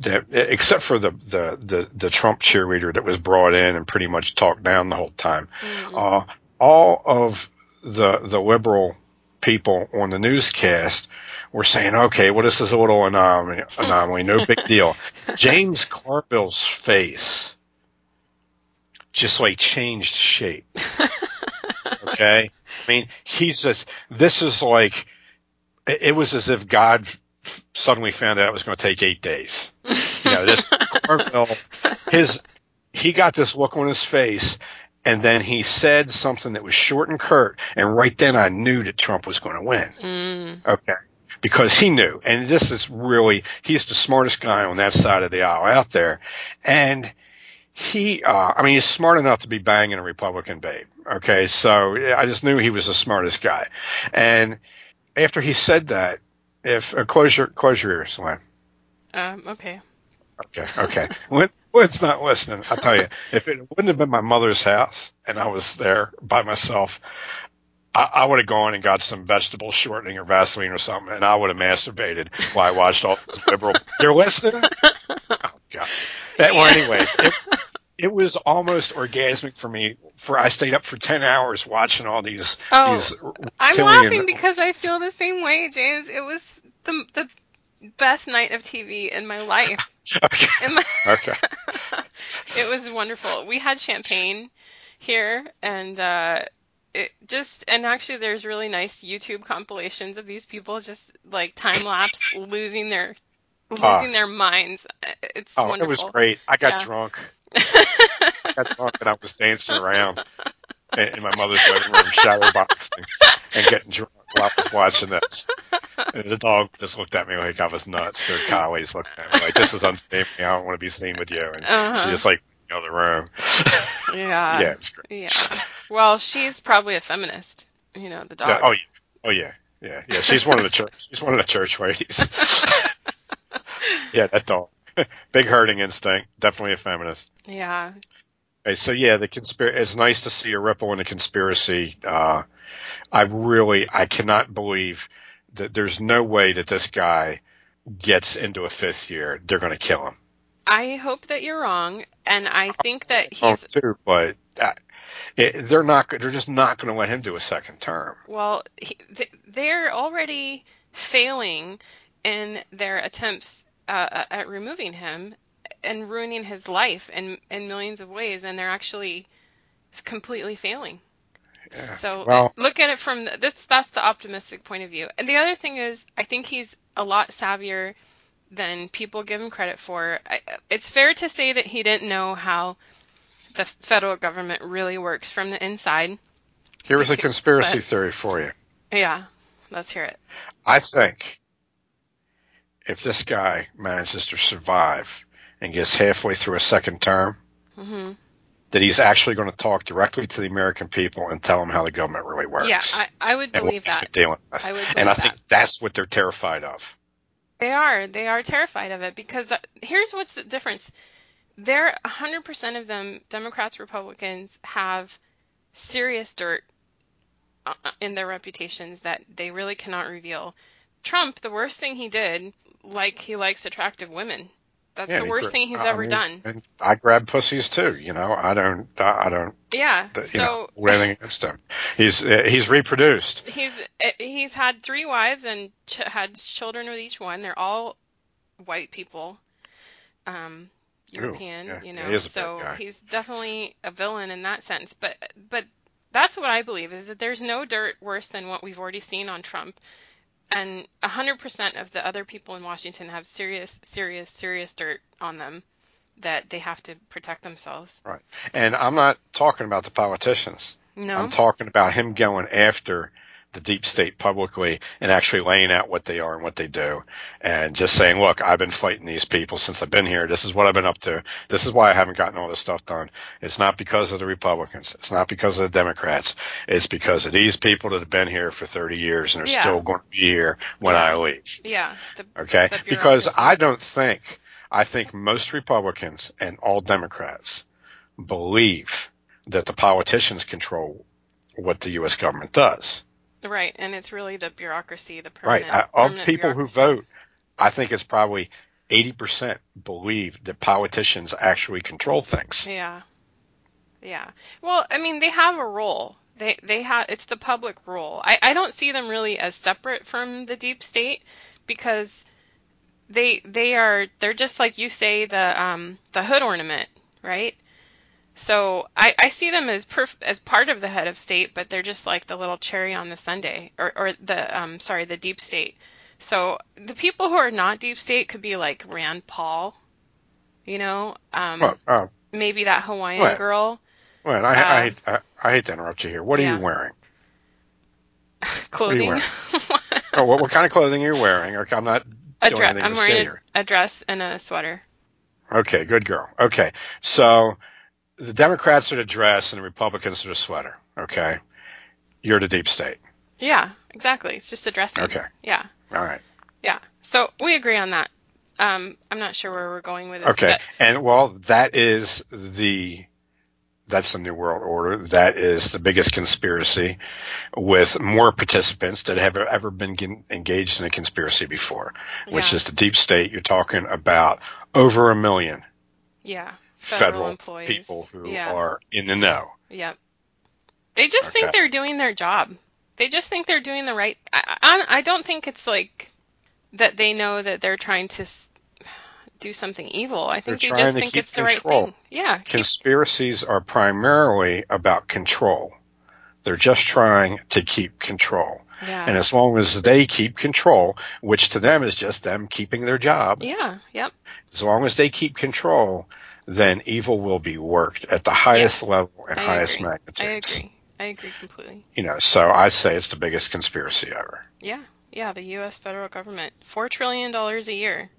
that except for the the the, the Trump cheerleader that was brought in and pretty much talked down the whole time, Mm-hmm. uh, all of the the liberal people on the newscast were saying, okay, well, this is a little anomaly, anomaly no big (laughs) deal. James Carville's face just like changed shape. (laughs) Okay. I mean, he's just, this is like, it was as if God suddenly found out it was going to take eight days. You know, this (laughs) his, he got this look on his face and then he said something that was short and curt. And right then I knew that Trump was going to win. Mm, Okay. Because he knew, and this is really, he's the smartest guy on that side of the aisle out there. And he, uh, I mean, he's smart enough to be banging a Republican babe. Okay. So I just knew he was the smartest guy. And after he said that, if, uh, close your, close your ears, Lynn. um, okay. Okay. Okay. (laughs) when, Lynn's not listening, I'll tell you, if it wouldn't have been my mother's house and I was there by myself, I, I would have gone and got some vegetable shortening or Vaseline or something, and I would have masturbated while I watched all this liberal. (laughs) You're listening? Oh God. Eh, Well, anyways, it, it was almost orgasmic for me. For I stayed up for ten hours watching all these. Oh, these I'm laughing because I feel the same way, James. It was the the best night of TV in my life. (laughs) Okay. My- (laughs) Okay. (laughs) it was wonderful. We had champagne here, and uh, it just and actually, there's really nice YouTube compilations of these people just like time lapse losing their losing Ah. their minds. It's Oh, wonderful. it was great. I got Yeah. drunk. Got drunk and I was dancing around in, my mother's living room, shadow boxing and getting drunk while I was watching this. And the dog just looked at me like I was nuts. Her collies looking at me like, "This is unsafe. I don't want to be seen with you." And Uh-huh. she just like other room. Yeah. yeah. Yeah. Well, she's probably a feminist. You know, the dog. Yeah, oh yeah, oh yeah, yeah, yeah. She's one of the church. She's one of the church ladies. (laughs) yeah, that dog. (laughs) Big herding instinct. Definitely a feminist. Yeah. Okay, so yeah, the conspiracy. It's nice to see a ripple in the conspiracy. Uh, I really, I cannot believe that there's no way that this guy gets into a fifth year. They're going to kill him. I hope that you're wrong, and I think that he's. Oh, he's too, but uh, it, they're not. They're just not going to let him do a second term. well. He, they're already failing in their attempts uh, at removing him and ruining his life in in millions of ways, and they're actually completely failing. Yeah. So well, look at it from the, that's that's the optimistic point of view. And the other thing is, I think he's a lot savvier than people give him credit for. I, it's fair to say that he didn't know how the federal government really works from the inside. here's a (laughs) conspiracy but- theory for you. Yeah, let's hear it. I think if this guy manages to survive and gets halfway through a second term, hmm that he's actually going to talk directly to the American people and tell them how the government really works. Yeah, I, I would believe that. dealing with. I would and I think that. that's what they're terrified of. They are. They are terrified of it because here's what's the difference. They're 100% of them, Democrats, Republicans, have serious dirt uh, in their reputations that they really cannot reveal. Trump, the worst thing he did, like he likes attractive women. That's Yeah, the worst gra- thing he's I ever mean, done. And I grab pussies too. You know, I don't. I I don't. Yeah. You So know, anything against him. He's uh, he's reproduced. he's eh, he's had three wives and ch- had children with each one. They're all white people, um, Ooh, European, yeah, you he know. is a so he's definitely a villain in that sense. But but that's what I believe is that there's no dirt worse than what we've already seen on Trump. And 100% of the other people in Washington have serious, serious, serious dirt on them that they have to protect themselves. Right. And I'm not talking about the politicians. No. I'm talking about him going after the deep state publicly and actually laying out what they are and what they do and just saying, look, I've been fighting these people since I've been here. This is what I've been up to. This is why I haven't gotten all this stuff done. It's not because of the Republicans. It's not because of the Democrats. It's because of these people that have been here for 30 years and are Yeah. still going to be here when Yeah. I leave. yeah. The, Okay. The Because. I don't think, I think most Republicans and all Democrats believe that the politicians control what the U.S. government does. Right. And it's really the bureaucracy, the Right. I, of permanent people who vote, I think it's probably 80% believe that politicians actually control things. Yeah. Yeah. Well, I mean, they have a role. They they have it's the public role. I I don't see them really as separate from the deep state because they they are they're just like you say the um the hood ornament, right? So I, I see them as perf- as part of the head of state, but they're just like the little cherry on the sundae, or or the um sorry the deep state. So the people who are not deep state could be like Rand Paul, you know, um, Well, uh, maybe that Hawaiian What? girl, well, I, Uh, I, hate, I, I hate to interrupt you here. What are Yeah. (laughs) you wearing? clothing. wearing? Oh, what, what kind of (laughs) clothing are you wearing? Okay, I'm not a doing dress. I'm wearing a, a dress and a sweater. Okay, good girl. Okay, so the Democrats are the dress and the Republicans are the sweater. Okay, you're the deep state. Yeah, exactly. It's just a dressing. Okay. Yeah, All right. yeah. So we agree on that. Um, I'm not sure where we're going with this. Okay, and well, that is the that's the new world order. That is the biggest conspiracy with more participants that have ever been engaged in a conspiracy before, which Yeah. is the deep state. You're talking about over a million yeah, federal, employees. people who yeah. are in the know. Yep. They just think they're doing their job. They just think they're doing the right. I, I, I don't think it's like that they know that they're trying to do something evil. I think They're they just think keep it's the right thing. Yeah. Keep, Conspiracies are primarily about control. They're just trying to keep control. yeah. And as long as they keep control, which to them is just them keeping their job, yeah. Yep. as long as they keep control, then evil will be worked at the highest Yes, level and I highest agree. magnitudes. I agree. I agree completely. You know, so I'd say it's the biggest conspiracy ever. Yeah, yeah, the U.S. federal government, four trillion dollars a year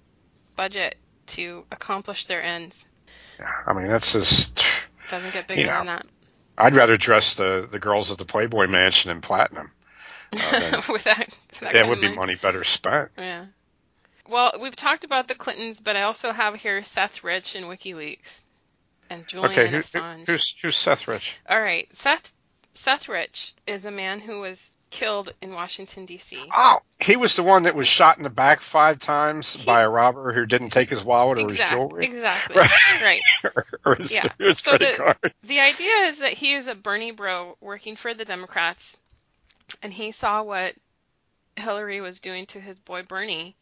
budget to accomplish their ends. Yeah, I mean that's just. Doesn't get bigger Yeah. than that. I'd rather dress the the girls at the Playboy Mansion in platinum. Uh, than- (laughs) With that, that that would be money. money better spent. Yeah. Well, we've talked about the Clintons, but I also have here Seth Rich and WikiLeaks and Julian Okay, who, who- Assange. who's who's Seth Rich? All right, Seth Seth Rich is a man who was killed in Washington D.C. Oh, he was the one that was shot in the back five times He- by a robber who didn't take his wallet or his jewelry exactly. Right. right. (laughs) or his, Yeah. his So credit the- card. The idea is that he is a Bernie bro working for the Democrats, and he saw what Hillary was doing to his boy Bernie,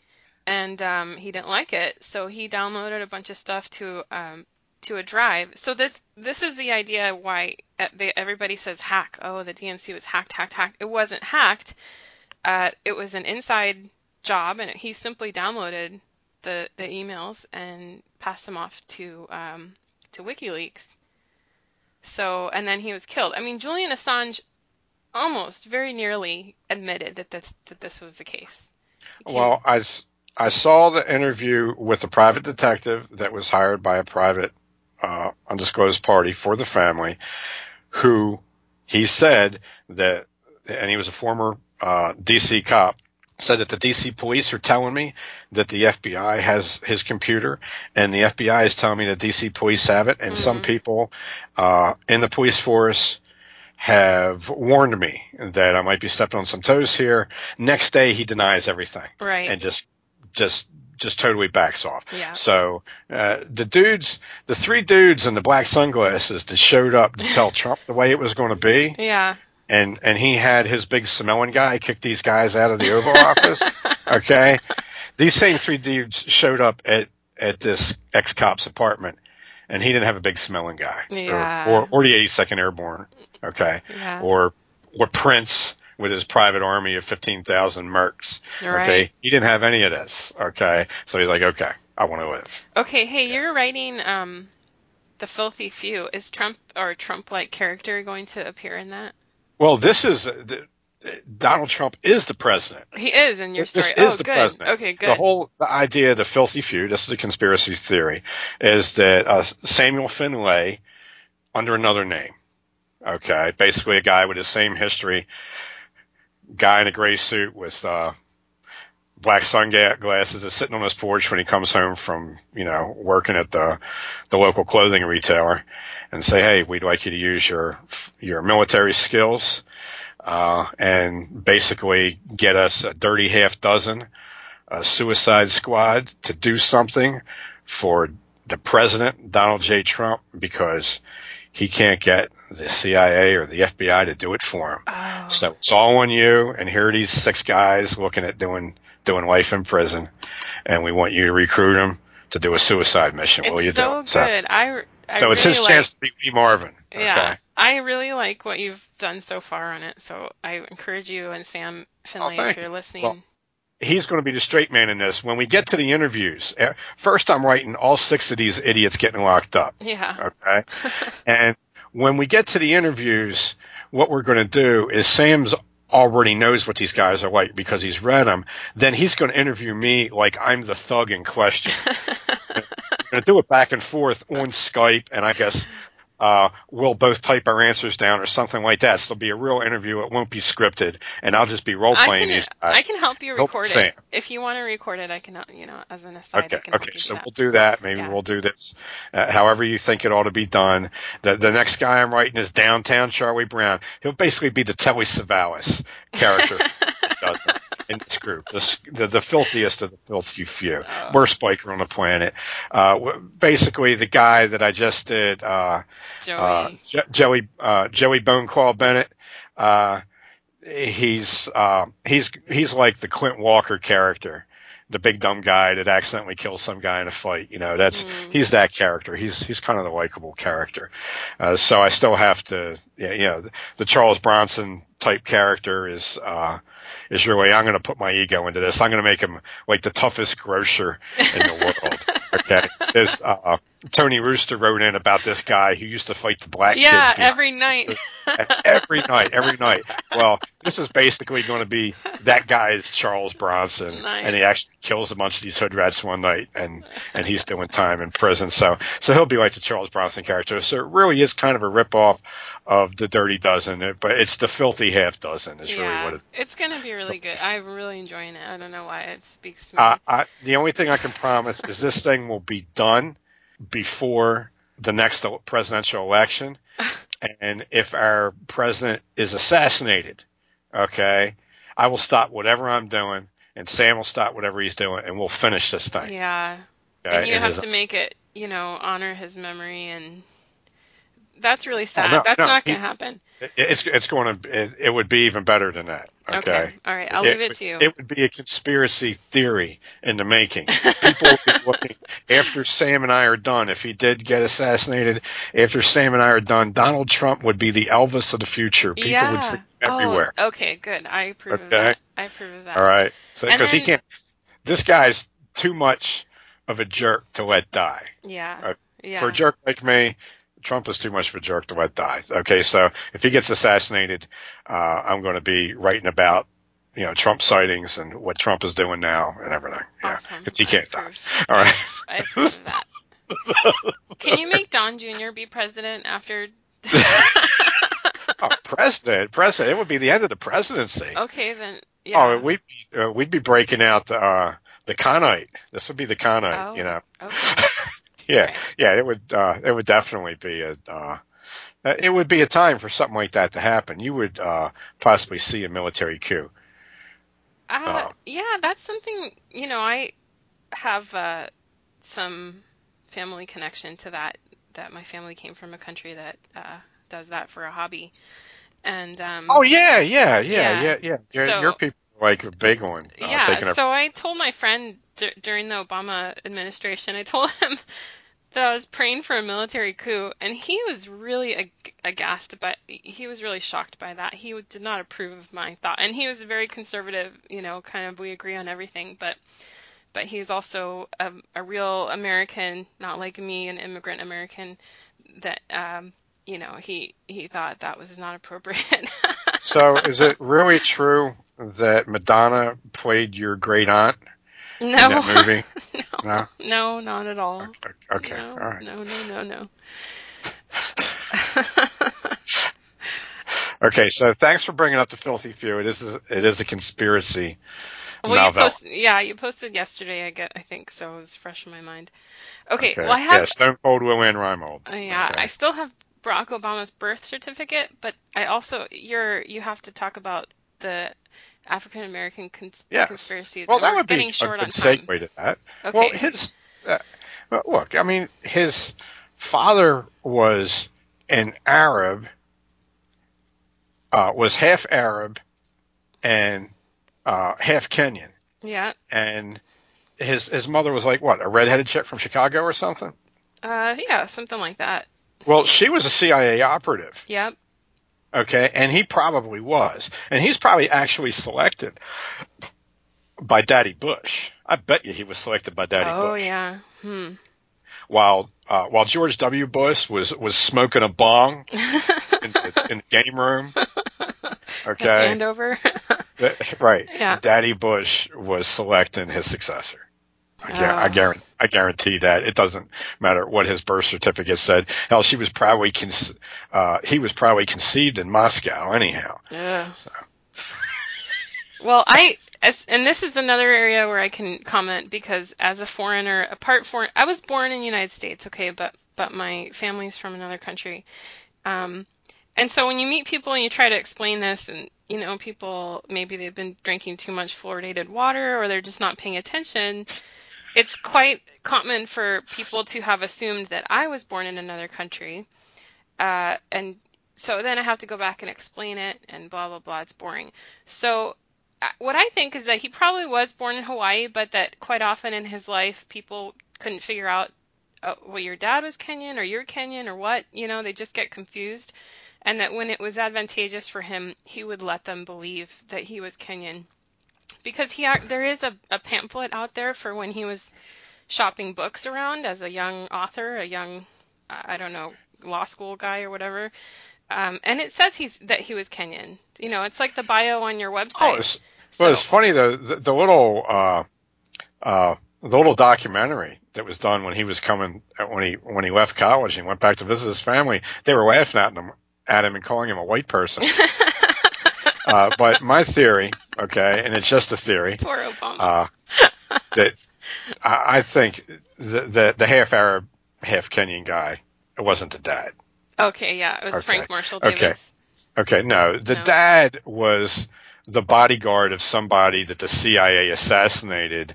and um, he didn't like it, so he downloaded a bunch of stuff to um, to a drive. So this this is the idea why they, everybody says hack. Oh, the DNC was hacked, hacked, hacked. It wasn't hacked. Uh, it was an inside job, and he simply downloaded the the emails and passed them off to um, to WikiLeaks. So, and then he was killed. I mean, Julian Assange almost very nearly admitted that this that this was the case. Well, I, s- I saw the interview with the private detective that was hired by a private uh, undisclosed party for the family, who he said that, and he was a former uh, DC cop, said that the DC police are telling me that the FBI has his computer, and the FBI is telling me that DC police have it, and some Mhm. people uh, in the police force have warned me that I might be stepping on some toes here. Next day, he denies everything right. and just just just totally backs off. yeah. So uh, the dudes, the three dudes in the black sunglasses that showed up to tell Trump the way it was going to be, Yeah. and and he had his big Samoan guy kick these guys out of the Oval Office. (laughs) Okay, these same three dudes showed up at at this ex cop's apartment, and he didn't have a big Samoan guy, Yeah. or, or or the 82nd Airborne. Okay, Yeah. or or Prince with his private army of 15,000 mercs. right. Okay, he didn't have any of this. Okay, so he's like, okay, I want to live. Okay. Hey, you're writing um, the Filthy Few. Is Trump or a Trump-like character going to appear in that? Well, this is the, Donald Trump is the president. He is in your This story. is oh, the good. president. Okay, good. The whole the idea of the filthy few, this is a conspiracy theory, is that uh, Samuel Finlay, under another name, okay, basically a guy with the same history, guy in a gray suit with uh, black sunglasses is sitting on his porch when he comes home from you know working at the the local clothing retailer, and say, hey, we'd like you to use your your military skills. Uh, and basically get us a dirty half dozen a suicide squad to do something for the president, Donald J. Trump, because he can't get the CIA or the FBI to do it for him. Oh. So it's all on you. And here are these six guys looking at doing doing life in prison, and we want you to recruit them to do a suicide mission. Will you so do it? good. I, I So, so it's his like, chance to be Lee Marvin. Yeah, I really like what you've done so far on it. So I encourage you and Sam Finley if Oh, thank you're you. listening. Well, he's going to be the straight man in this. When we get to the interviews, eh, first I'm writing all six of these idiots getting locked up. yeah. Okay. (laughs) and when we get to the interviews, what we're going to do is Sam's already knows what these guys are like because he's read them. Then he's going to interview me like I'm the thug in question. (laughs) Going to do it back and forth on Skype, and I guess uh, we'll both type our answers down or something like that. So it'll be a real interview. It won't be scripted, and I'll just be role playing these guys. I can help you record it. If you want to record it, I can, help- you know, as an aside, Okay, okay, you do so we'll do that. Maybe Yeah. we'll do this. Uh, however you think it ought to be done. The the next guy I'm writing is downtown Charlie Brown. He'll basically be the Telly Savalas character (laughs) does that in this group, the, the the filthiest of the filthy few, Oh. worst biker on the planet. Uh, basically the guy that I just did, uh, Joey. uh, Je- Joey uh, Joey Boneclaw Bennett. Uh, he's uh, he's he's like the Clint Walker character, the big dumb guy that accidentally kills some guy in a fight. You know, that's Mm. he's that character. He's he's kind of the likable character. Uh, so I still have to, you know, the, the Charles Bronson type character is. Uh, your way. I'm going to put my ego into this. I'm going to make him like the toughest grocer in the world. (laughs) Okay, there's uh, Tony Rooster wrote in about this guy who used to fight the black yeah, kids. behind- every night. every night, every night. Well, this is basically going to be that guy is Charles Bronson, Nice. and he actually kills a bunch of these hood rats one night, and and he's doing time in prison. So so he'll be like the Charles Bronson character. So it really is kind of a ripoff of the Dirty Dozen, but it's the filthy half dozen. Is really what it. it's gonna be really good. I'm really enjoying it. I don't know why it speaks to me. Uh, I, the only thing I can promise is this thing will be done before the next presidential election. (laughs) and if our president is assassinated, okay, I will stop whatever I'm doing, and Sam will stop whatever he's doing, and we'll finish this thing. yeah, okay? and you have to make it, you know, honor his memory, and that's really sad. Oh, no, that's no, not gonna happen. it's it's going to it, it would be even better than that. Okay. All right, I'll leave it to you. It would be a conspiracy theory in the making. (laughs) People would be looking after Sam and I are done. If he did get assassinated, after Sam and I are done, Donald Trump would be the Elvis of the future. People yeah. would see him everywhere. Oh, okay, good. I approve of Okay. that. I approve of that. All right, so because he can't. This guy's too much of a jerk to let die. Yeah. Uh, yeah. For a jerk like me, Trump is too much of a jerk to let die. Okay, so if he gets assassinated, uh, I'm going to be writing about you know Trump sightings and what Trump is doing now and everything. Yeah, Awesome. because he can't die. All right. I approve that. Can you make Don Jr. be president after? (laughs) oh, president, president. It would be the end of the presidency. okay, then. Yeah. Oh, we'd be, uh, we'd be breaking out the uh, the Conite. This would be the Conite. Oh, You know. Okay. Yeah, Right. yeah, it would uh, it would definitely be a uh, it would be a time for something like that to happen. You would uh, possibly see a military coup. Uh, Oh. yeah, that's something, you know, I have uh, some family connection to that, that my family came from a country that uh, does that for a hobby. And, um, Oh yeah, yeah, yeah, Yeah. yeah, yeah. Your, So- your people like a big one. Uh, yeah, so I told my friend during the Obama administration, I told him (laughs) that I was praying for a military coup, and he was really ag- aghast by. He was really shocked by that. He did not approve of my thought, and he was very conservative. You know, kind of we agree on everything, but but he's also a, a real American, not like me, an immigrant American. That um, you know, he he thought that was not appropriate. (laughs) so is it really true that Madonna played your great aunt no, movie? (laughs) no, No. no, not at all. Okay. No, All right. no, no, no, no. (laughs) Okay. So thanks for bringing up the filthy few. It is a, it is a conspiracy. well, you novel. posted, yeah, you posted yesterday. I get, I think so. It was fresh in my mind. Okay, well, I yeah, Stone Cold William Reimold. uh, yeah, Okay. I still have Barack Obama's birth certificate, but I also, you're, you have to talk about the African American cons- Yes. conspiracies. Well, and that would be getting a short good segue to that. Okay. Well, his uh, look. I mean, his father was an Arab, uh, was half Arab, and uh, half Kenyan, Yeah. and his his mother was like what a redheaded chick from Chicago or something. Uh, yeah, something like that. Well, she was a CIA operative, Yep. Okay, and he probably was, and he's probably actually selected by Daddy Bush. I bet you he was selected by Daddy oh, Bush. yeah. Hmm. while uh, while George W. Bush was was smoking a bong (laughs) in the, in the game room. (laughs) Okay, Andover. (laughs) Right. Yeah. Daddy Bush was selecting his successor. I, gu- I Oh. guarantee, I guarantee that it doesn't matter what his birth certificate said. Hell, she was probably con- uh, he was probably conceived in Moscow anyhow. Yeah. Well, I as and this is another area where I can comment because as a foreigner, apart from I was born in the United States, okay, but but my family's from another country. Um, and so when you meet people and you try to explain this, and you know, people maybe they've been drinking too much fluoridated water or they're just not paying attention. It's quite common for people to have assumed that I was born in another country, uh, and so then I have to go back and explain it and blah blah blah. It's boring. So uh, what I think is that he probably was born in Hawaii, but that quite often in his life people couldn't figure out uh, well your dad was Kenyan or you're Kenyan or what. You know, they just get confused, and that when it was advantageous for him, he would let them believe that he was Kenyan. Because he there is a, a pamphlet out there for when he was shopping books around as a young author, a young, I don't know, law school guy or whatever. Um, and it says he's that he was Kenyan. You know, it's like the bio on your website. Oh, it's, well, it's funny the, the the little uh, uh, the little documentary that was done when he was coming when he when he left college and went back to visit his family. They were laughing at him at him and calling him a white person. (laughs) uh, but my theory, okay, and it's just a theory. (laughs) Poor Obama. Uh, (laughs) that I, I think the, the the half Arab, half Kenyan guy it wasn't the dad. Okay, yeah, it was Okay. Frank Marshall Davis. Okay. Okay, no, the No. dad was the bodyguard of somebody that the CIA assassinated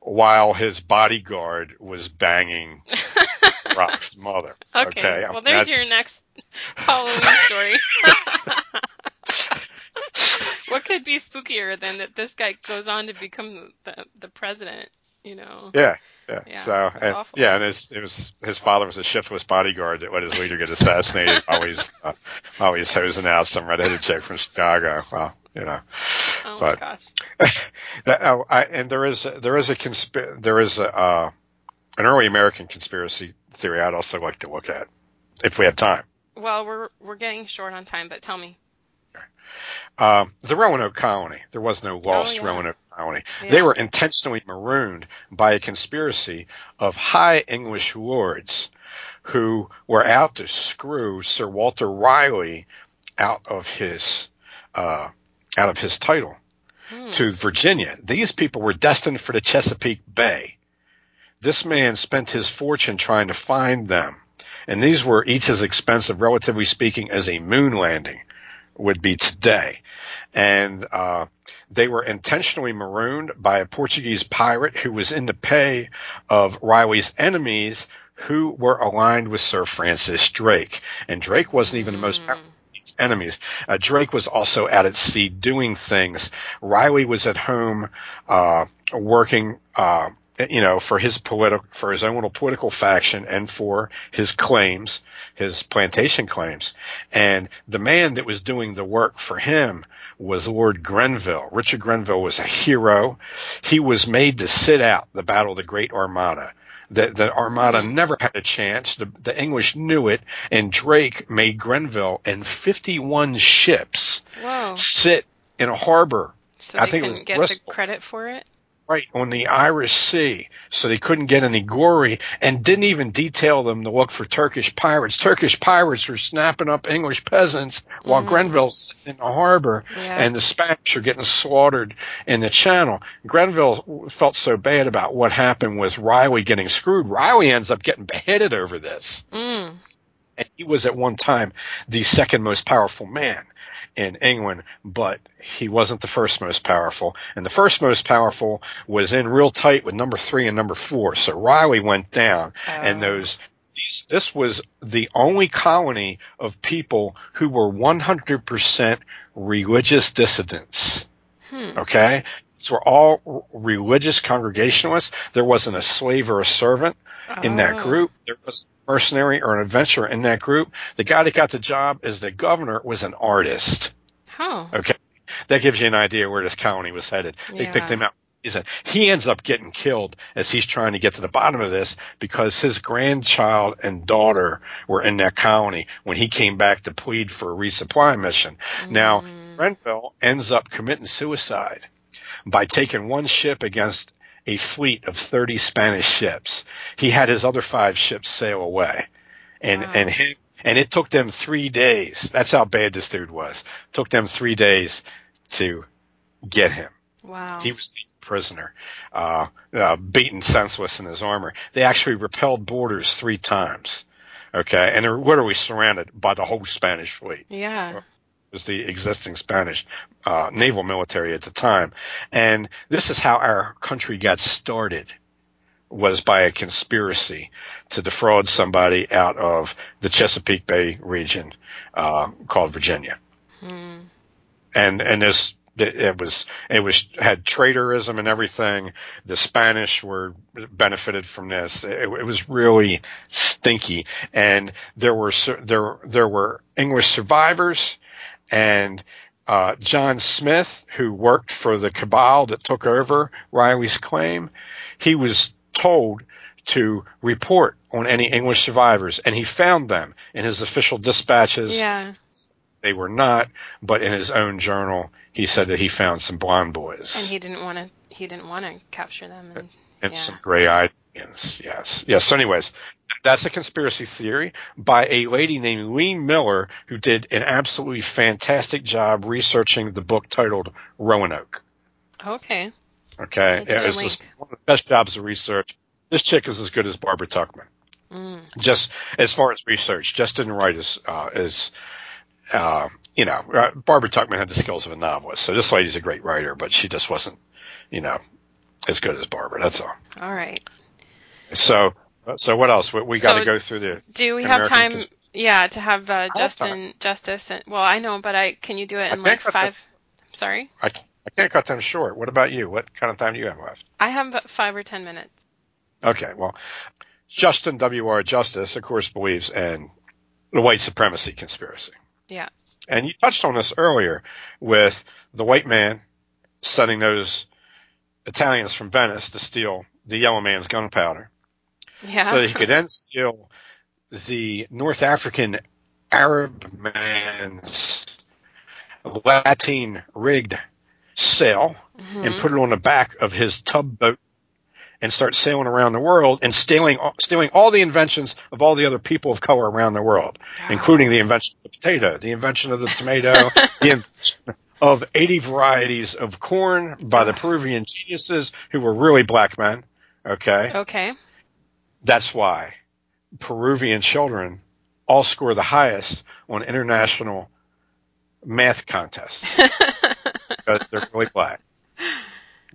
while his bodyguard was banging (laughs) Rock's mother. Okay. Okay, Well, um, there's that's- your next Halloween story. What could be spookier than that this guy goes on to become the the president? You know. Yeah, yeah. Yeah, so, and, yeah, and his it was his father was a shiftless bodyguard that let his leader get assassinated (laughs) always uh, he's hosing out some redheaded chick from Chicago. Well, you know. Oh but- my gosh. (laughs) That, oh, I, and there is there is a consp- there is a, uh, an early American conspiracy theory I'd also like to look at if we have time. Well, we're we're getting short on time, but tell me. Um, the Roanoke colony. There was no lost yeah. Roanoke colony. Yeah. They were intentionally marooned by a conspiracy of high English lords who were out to screw Sir Walter Raleigh out of his uh, out of his title Hmm. to Virginia. These people were destined for the Chesapeake Bay. This man spent his fortune trying to find them, and these were each as expensive, relatively speaking, as a moon landing would be today. And uh, they were intentionally marooned by a Portuguese pirate who was in the pay of Raleigh's enemies, who were aligned with Sir Francis Drake. And Drake wasn't even the most powerful of his enemies. Uh, Drake was also out at sea doing things. Riley was at home uh, working. Uh, you know, for his political, for his own little political faction and for his claims, his plantation claims. And the man that was doing the work for him was Lord Grenville. Richard Grenville was a hero. He was made to sit out the Battle of the Great Armada. The, the Armada never had a chance. The, the English knew it, and Drake made Grenville and 51 ships Whoa. sit in a harbor So I they think it was get Bristol. the credit for it. Right on the Irish Sea, so they couldn't get any gory, and didn't even detail them to look for Turkish pirates. Turkish pirates were snapping up English peasants while Grenville's in the harbor, Yeah. and the Spanish are getting slaughtered in the Channel. Grenville felt so bad about what happened with Raleigh getting screwed. Raleigh ends up getting beheaded over this Mm. and he was at one time the second most powerful man in England, but he wasn't the first most powerful. And the first most powerful was in real tight with number three and number four. So Raleigh went down, and Oh. those. These, this was the only colony of people who were 100% religious dissidents. Hmm. Okay? These were all religious congregationalists. There wasn't a slave or a servant in that Oh. group. There was mercenary or an adventurer in that group. The guy that got the job as the governor was an artist. Oh. Okay. That gives you an idea where this colony was headed. They picked him out. He said he ends up getting killed as he's trying to get to the bottom of this because his grandchild and daughter were in that colony when he came back to plead for a resupply mission. Now, mm. Grenville ends up committing suicide by taking one ship against a fleet of 30 Spanish ships. He had his other five ships sail away. And, Wow. and him, and it took them three days. That's how bad this dude was. It took them three days to get him. Wow. He was taken prisoner, uh, uh, beaten senseless in his armor. They actually repelled boarders three times. Okay. And they're literally surrounded by the whole Spanish fleet yeah. Was the existing Spanish uh, naval military at the time. And this is how our country got started was by a conspiracy to defraud somebody out of the Chesapeake Bay region uh, called Virginia. Hmm. And and this it was it was had traitorism and everything. The Spanish were benefited from this. It, it was really stinky, and there were there there were English survivors, and uh, John Smith, who worked for the cabal that took over Raleigh's claim, he was told to report on any English survivors, and he found them in his official dispatches. Yeah. They were not, but in his own journal, he said that he found some blonde boys And he didn't want to. He didn't want to capture them. And, and yeah. some gray-eyed Indians. Yes, yes. So, anyways, that's a conspiracy theory by a lady named Lee Miller, who did an absolutely fantastic job researching the book titled Roanoke. Okay. Okay, it was just one of the best jobs of research. This chick is as good as Barbara Tuchman. Mm. Just as far as research, just didn't write as uh, as uh, you know. Uh, Barbara Tuchman had the skills of a novelist, so this lady's a great writer, but she just wasn't, you know, as good as Barbara. That's all. All right. So, so what else? We, we got to go through the. Do we have time? cons- Yeah, to have uh, Justin Justice. And, well, I know, but I can you do it in like five? Sorry, I, I can't cut them short. What about you? What kind of time do you have left? I have five or ten minutes. Okay, well, Justin W.R. Justice, of course, believes in the white supremacy conspiracy. Yeah. And you touched on this earlier with the white man sending those Italians from Venice to steal the yellow man's gunpowder. Yeah. So he could then steal the North African Arab man's Latin rigged sail Mhm. and put it on the back of his tub boat and start sailing around the world and stealing stealing all the inventions of all the other people of color around the world, including the invention of the potato, the invention of the tomato, (laughs) the invention of 80 varieties of corn by the Peruvian geniuses who were really black men. Okay, Okay. That's why Peruvian children all score the highest on international math contests (laughs) because they're really black.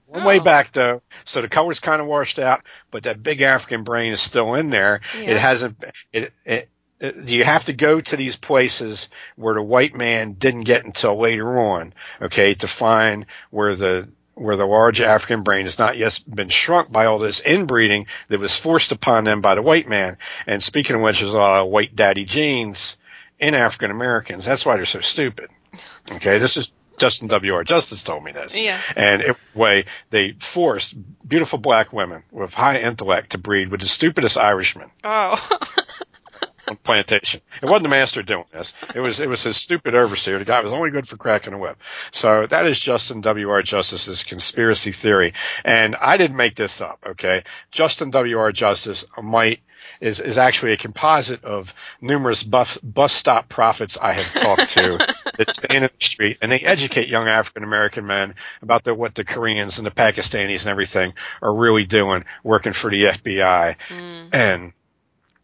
One way Oh. back though, so the color's kind of washed out, but that big African brain is still in there. Yeah. It hasn't. It, it, it. You have to go to these places where the white man didn't get until later on, okay, to find where the where the large African brain has not yet been shrunk by all this inbreeding that was forced upon them by the white man. And speaking of which, there's a lot of white daddy genes in African Americans. That's why they're so stupid. Okay, this is Justin W.R. Justice told me this. Yeah. And it was the way they forced beautiful black women with high intellect to breed with the stupidest Irishmen Oh. (laughs) on plantation. It wasn't the master doing this. It was it was his stupid overseer. The guy was only good for cracking a whip. So that is Justin W.R. Justice's conspiracy theory. And I didn't make this up, okay? Justin W.R. Justice might is, is actually a composite of numerous bus, bus stop prophets I have talked to (laughs) that stand in the street and they educate young African American men about the, what the Koreans and the Pakistanis and everything are really doing, working for the FBI Mm, and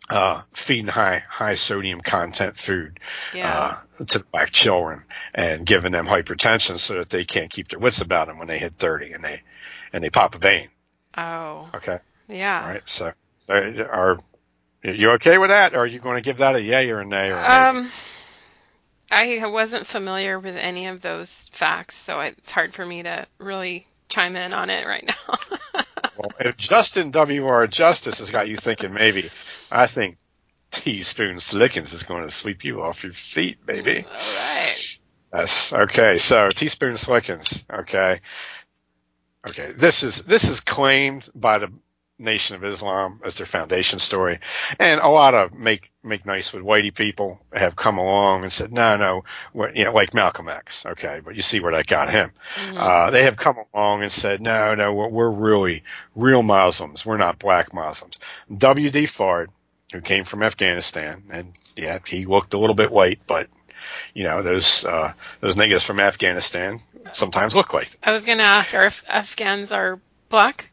uh, feeding high high sodium content food yeah. uh, to black children and giving them hypertension so that they can't keep their wits about them when they hit 30 and they and they pop a vein. oh. Okay, Yeah. all right. So uh, are you okay with that, or are you going to give that a yay or a nay? Or a? Um, I wasn't familiar with any of those facts, so it's hard for me to really chime in on it right now. (laughs) well, if Justin W.R. Justice has got you thinking maybe, I think Teaspoon Slickens is going to sweep you off your feet, baby. Mm, all right. Yes. Okay. So teaspoon slickens. Okay. Okay. This is this is claimed by the Nation of Islam as their foundation story, and a lot of make make nice with whitey people have come along and said, no, no, you know, like Malcolm X. Okay, but you see where that got him. Mhm. Uh, they have come along and said, no, no, we're, we're really real Muslims. We're not black Muslims. W.D. Fard, who came from Afghanistan, and yeah, he looked a little bit white, but you know, those uh, those niggas from Afghanistan sometimes look like them. I was going to ask, are Af- Afghans are black?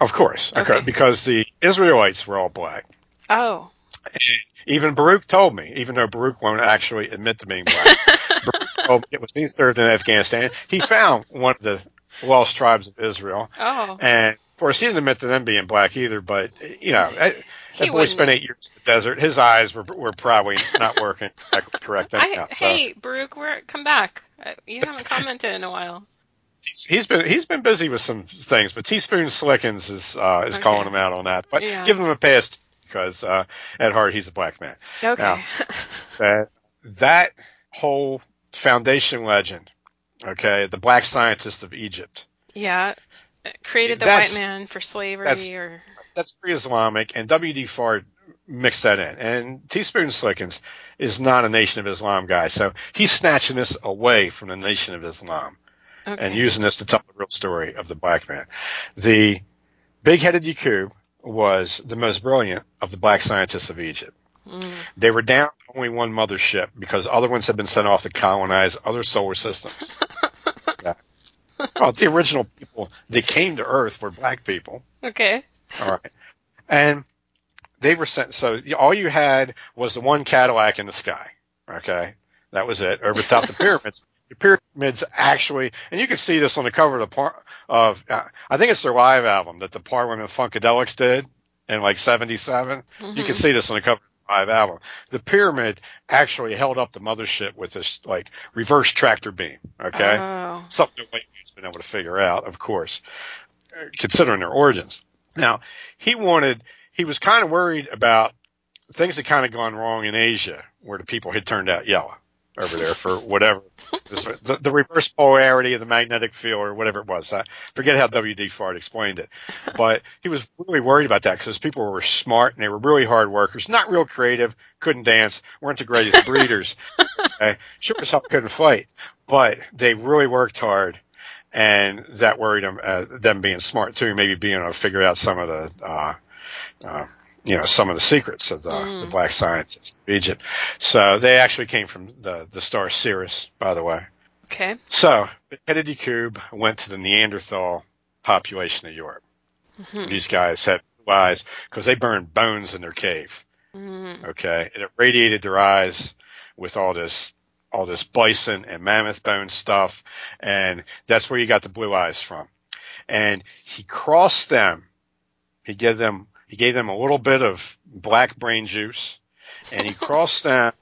Of course, okay, because the Israelites were all black. Oh. Even Baruch told me, even though Baruch won't actually admit to being black, (laughs) Baruch told me it was he served in Afghanistan. He found one of the lost tribes of Israel, Oh. and of course he didn't admit to them being black either. But you know, that boy spent eight years in the desert. His eyes were were probably not working correct. (laughs) I, so. hey, Baruch, come back. Uh, You haven't commented in a while. He's, he's been he's been busy with some things, but Teaspoon Slickens is uh, is Okay. calling him out on that. But Yeah. give him a pass because uh, at heart he's a black man. Okay. Now- (laughs) That that whole foundation legend, okay, the black scientist of Egypt, yeah. created the white man for slavery that's- or that's pre-Islamic, and W.D. Fard mixed that in. And Teaspoon Slickens is not a Nation of Islam guy, so he's snatching this away from the Nation of Islam okay. and using this to tell the real story of the black man. The big-headed Yaqub was the most brilliant of the black scientists of Egypt. Mm. They were down only one mothership because other ones had been sent off to colonize other solar systems. (laughs) yeah. Well, the original people that came to Earth were black people. Okay. All right. And they were sent, so all you had was the one Cadillac in the sky. Okay. That was it. Over top the pyramids. The pyramids actually, and you can see this on the cover of the par, of, uh, I think it's their live album that the Parliament Funkadelics did in like 77. You Mhm. can see this on the cover of the live album. The pyramid actually held up the mothership with this like reverse tractor beam. Okay Oh. something that White Man's been able to figure out, of course, uh, considering their origins. Now, he wanted, he was kind of worried about things had kind of gone wrong in Asia, where the people had turned out yellow over there for whatever, the, the reverse polarity of the magnetic field or whatever it was. I forget how W.D. Fard explained it, but he was really worried about that because people were smart and they were really hard workers, not real creative, couldn't dance, weren't the greatest (laughs) breeders. Okay? Sure as hell couldn't fight, but they really worked hard and that worried them, uh, them being smart too, maybe being able to figure out some of the, uh, uh, you know, some of the secrets of the, Mm. the black scientists of Egypt. So they actually came from the, the star Sirius, by the way. Okay. So Kennedy Cube went to the Neanderthal population of Europe. Mhm. These guys had blue eyes because they burned bones in their cave. Mm. Okay. And it radiated their eyes with all this, all this bison and mammoth bone stuff. And that's where you got the blue eyes from. And he crossed them. He gave them, he gave them a little bit of black brain juice and he crossed (laughs) them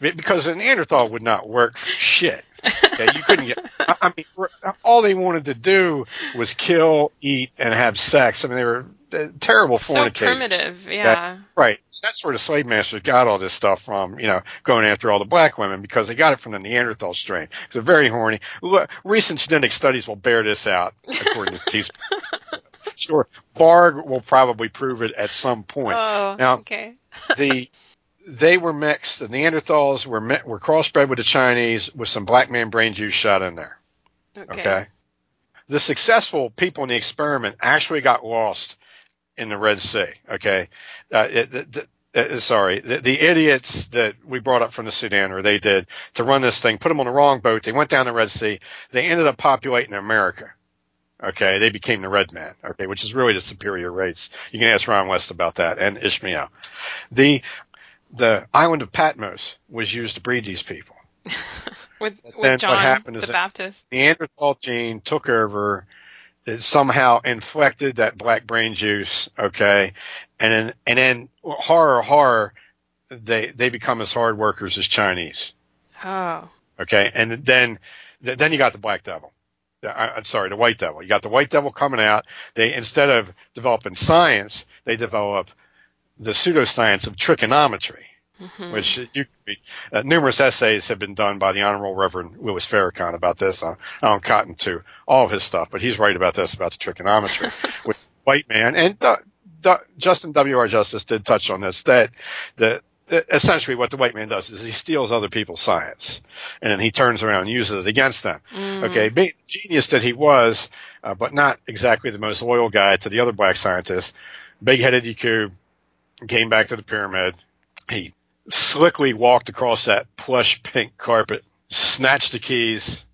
because a Neanderthal would not work for shit. Okay, you couldn't get. I I mean, all they wanted to do was kill, eat, and have sex. I mean, they were uh, terrible So fornicators. primitive. Yeah. Right. That's where the slave masters got all this stuff from, you know, going after all the black women because they got it from the Neanderthal strain. They're very horny. Recent genetic studies will bear this out, according to (laughs) Teaspoon. Sure. Barg will probably prove it at some point. Oh. Now- okay. (laughs) the they were mixed. The Neanderthals were mi- were crossbred with the Chinese with some black man brain juice shot in there. Okay. Okay. The successful people in the experiment actually got lost in the Red Sea. Okay. Uh, it, the, the, uh, sorry, the, the idiots that we brought up from the Sudan, or they did to run this thing, put them on the wrong boat. They went down the Red Sea. They ended up populating America. Okay, they became the red man. Okay, which is really the superior race. You can ask Ron West about that and Ishmael. The the island of Patmos was used to breed these people. (laughs) With with what John happened is the Baptist. Neanderthal gene took over, it somehow inflected that black brain juice, okay, and then and then horror horror, they they become as hard workers as Chinese, Oh. okay, and then then you got the black devil. I, I'm sorry, the white devil. You got the white devil coming out. They instead of developing science, they develop the pseudoscience of trigonometry Mhm. which you uh, numerous essays have been done by the Honorable Reverend Louis Farrakhan about this. I, I don't cotton to all of his stuff, but he's right about this about the trigonometry (laughs) with white man and Du- Justin W. R. Justice did touch on this that that essentially what the white man does is he steals other people's science and then he turns around and uses it against them. Mm. Okay, being the genius that he was, uh, but not exactly the most loyal guy to the other black scientists, big-headed EQ came back to the pyramid. He slickly walked across that plush pink carpet, snatched the keys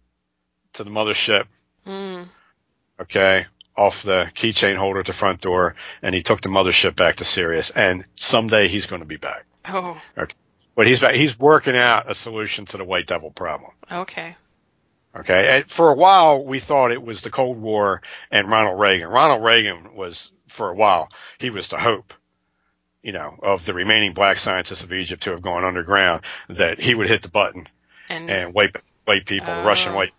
to the mothership, Mm. okay, off the keychain holder at the front door, and he took the mothership back to Sirius. And someday he's going to be back. Oh. Okay. But he's he's working out a solution to the white devil problem. Okay. Okay. And for a while, we thought it was the Cold War and Ronald Reagan. Ronald Reagan was, for a while, he was the hope, you know, of the remaining black scientists of Egypt who have gone underground that he would hit the button And, and wipe white people, Oh. Russian white,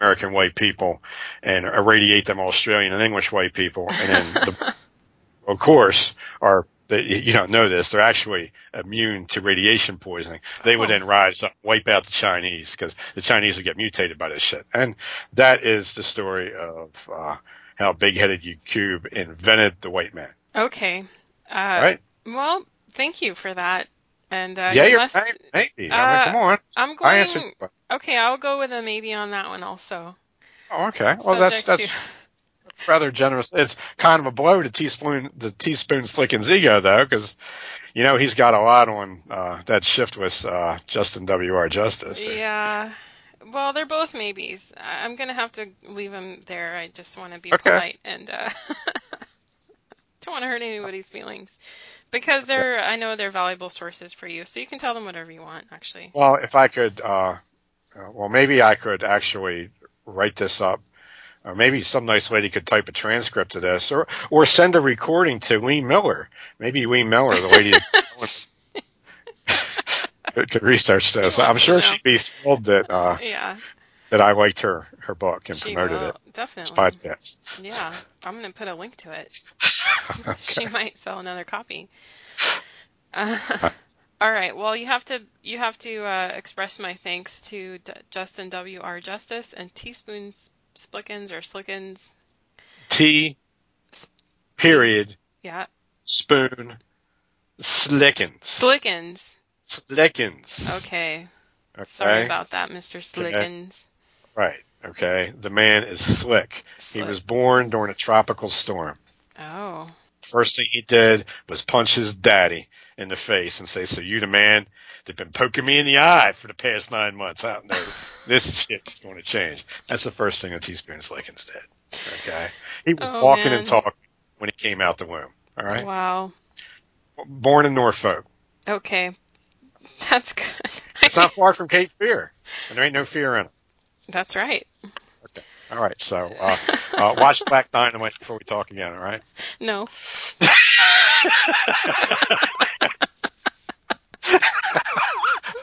American white people, and irradiate them Australian and English white people. And then, the, (laughs) of course, are they, you don't know this. They're actually immune to radiation poisoning. They would Oh. then rise up, wipe out the Chinese because the Chinese would get mutated by this shit. And that is the story of uh, how big-headed Yaqub invented the white man. Okay. Uh, right? Well, thank you for that. And uh, yeah, you you're right. Maybe. I uh, mean, come on. I'm I going. answered. Okay, I'll go with a maybe on that one also. Oh, okay. Well, that's Subject that's rather generous. It's kind of a blow to teaspoon the teaspoon Slickens ego though, because you know he's got a lot on uh, that shift with uh, Justin W. R. Justice. Yeah. Well, they're both maybes. I'm gonna have to leave them there. I just want to be Okay. polite and uh, (laughs) don't want to hurt anybody's feelings because they're. I know they're valuable sources for you, so you can tell them whatever you want. Actually. Well, if I could, uh, uh, well, maybe I could actually write this up. Or maybe some nice lady could type a transcript of this, or or send a recording to Wayne Miller. Maybe Wayne Miller, the lady, could, could research this. I'm sure she'd be thrilled that uh, Yeah. that I liked her her book and She promoted will, it. Definitely. podcast. Yeah. I'm gonna put a link to it. (laughs) (laughs) Okay. She might sell another copy. Uh, (laughs) all right. Well, you have to you have to uh, express my thanks to D- Justin W. R. Justice and Teaspoons Splickens or Slickens. T. Period. Yeah, Spoon. Slickens. Slickens. Slickens. Okay. Okay. Sorry about that, Mr. Slickens. Right. Okay. The man is slick. He was born during a tropical storm. Oh. First thing he did was punch his daddy in the face and say, "So you the man that been poking me in the eye for the past nine months? I don't know. (laughs) this shit's going to change." That's the first thing that Teaspoon like instead. Okay. He was Oh, walking man. and talking when he came out the womb. All right. Wow. Born in Norfolk. Okay. (laughs) That's good. It's not far from Cape Fear, and there ain't no fear in it. That's right. Okay. All right. So uh, uh, watch (laughs) Black Dynamite before we talk again. All right. No.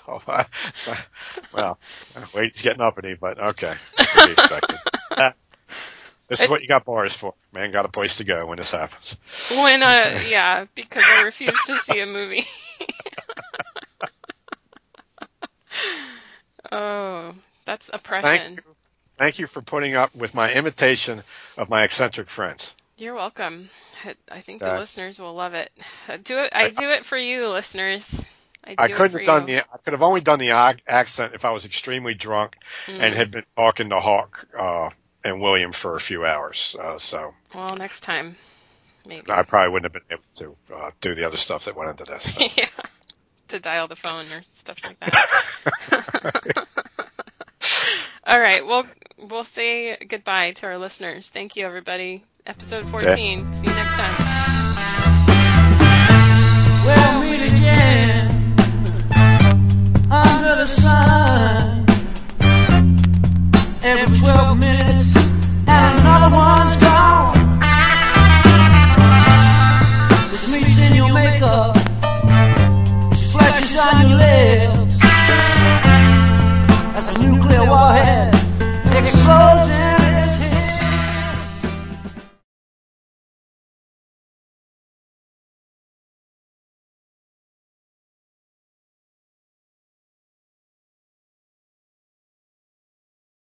Oh, I- (laughs) so- well, (laughs) wait, he's getting uppity, but okay. (laughs) Uh, this is what you got bars for. Man got a place to go when this happens. When uh yeah, because I refuse to see a movie. oh, that's oppression. Thank you. Thank you for putting up with my imitation of my eccentric friends. You're welcome. I- think the Okay. listeners will love it. I do it. I do it for you, listeners. I, I couldn't have done you. the I could have only done the accent if I was extremely drunk Mm. and had been talking to Hawk uh, and William for a few hours. Uh, so Well, next time, maybe. I probably wouldn't have been able to uh, do the other stuff that went into this. So. (laughs) yeah, to dial the phone or stuff like that. (laughs) All right. Well, we'll say goodbye to our listeners. Thank you, everybody. Episode 14. See you next time.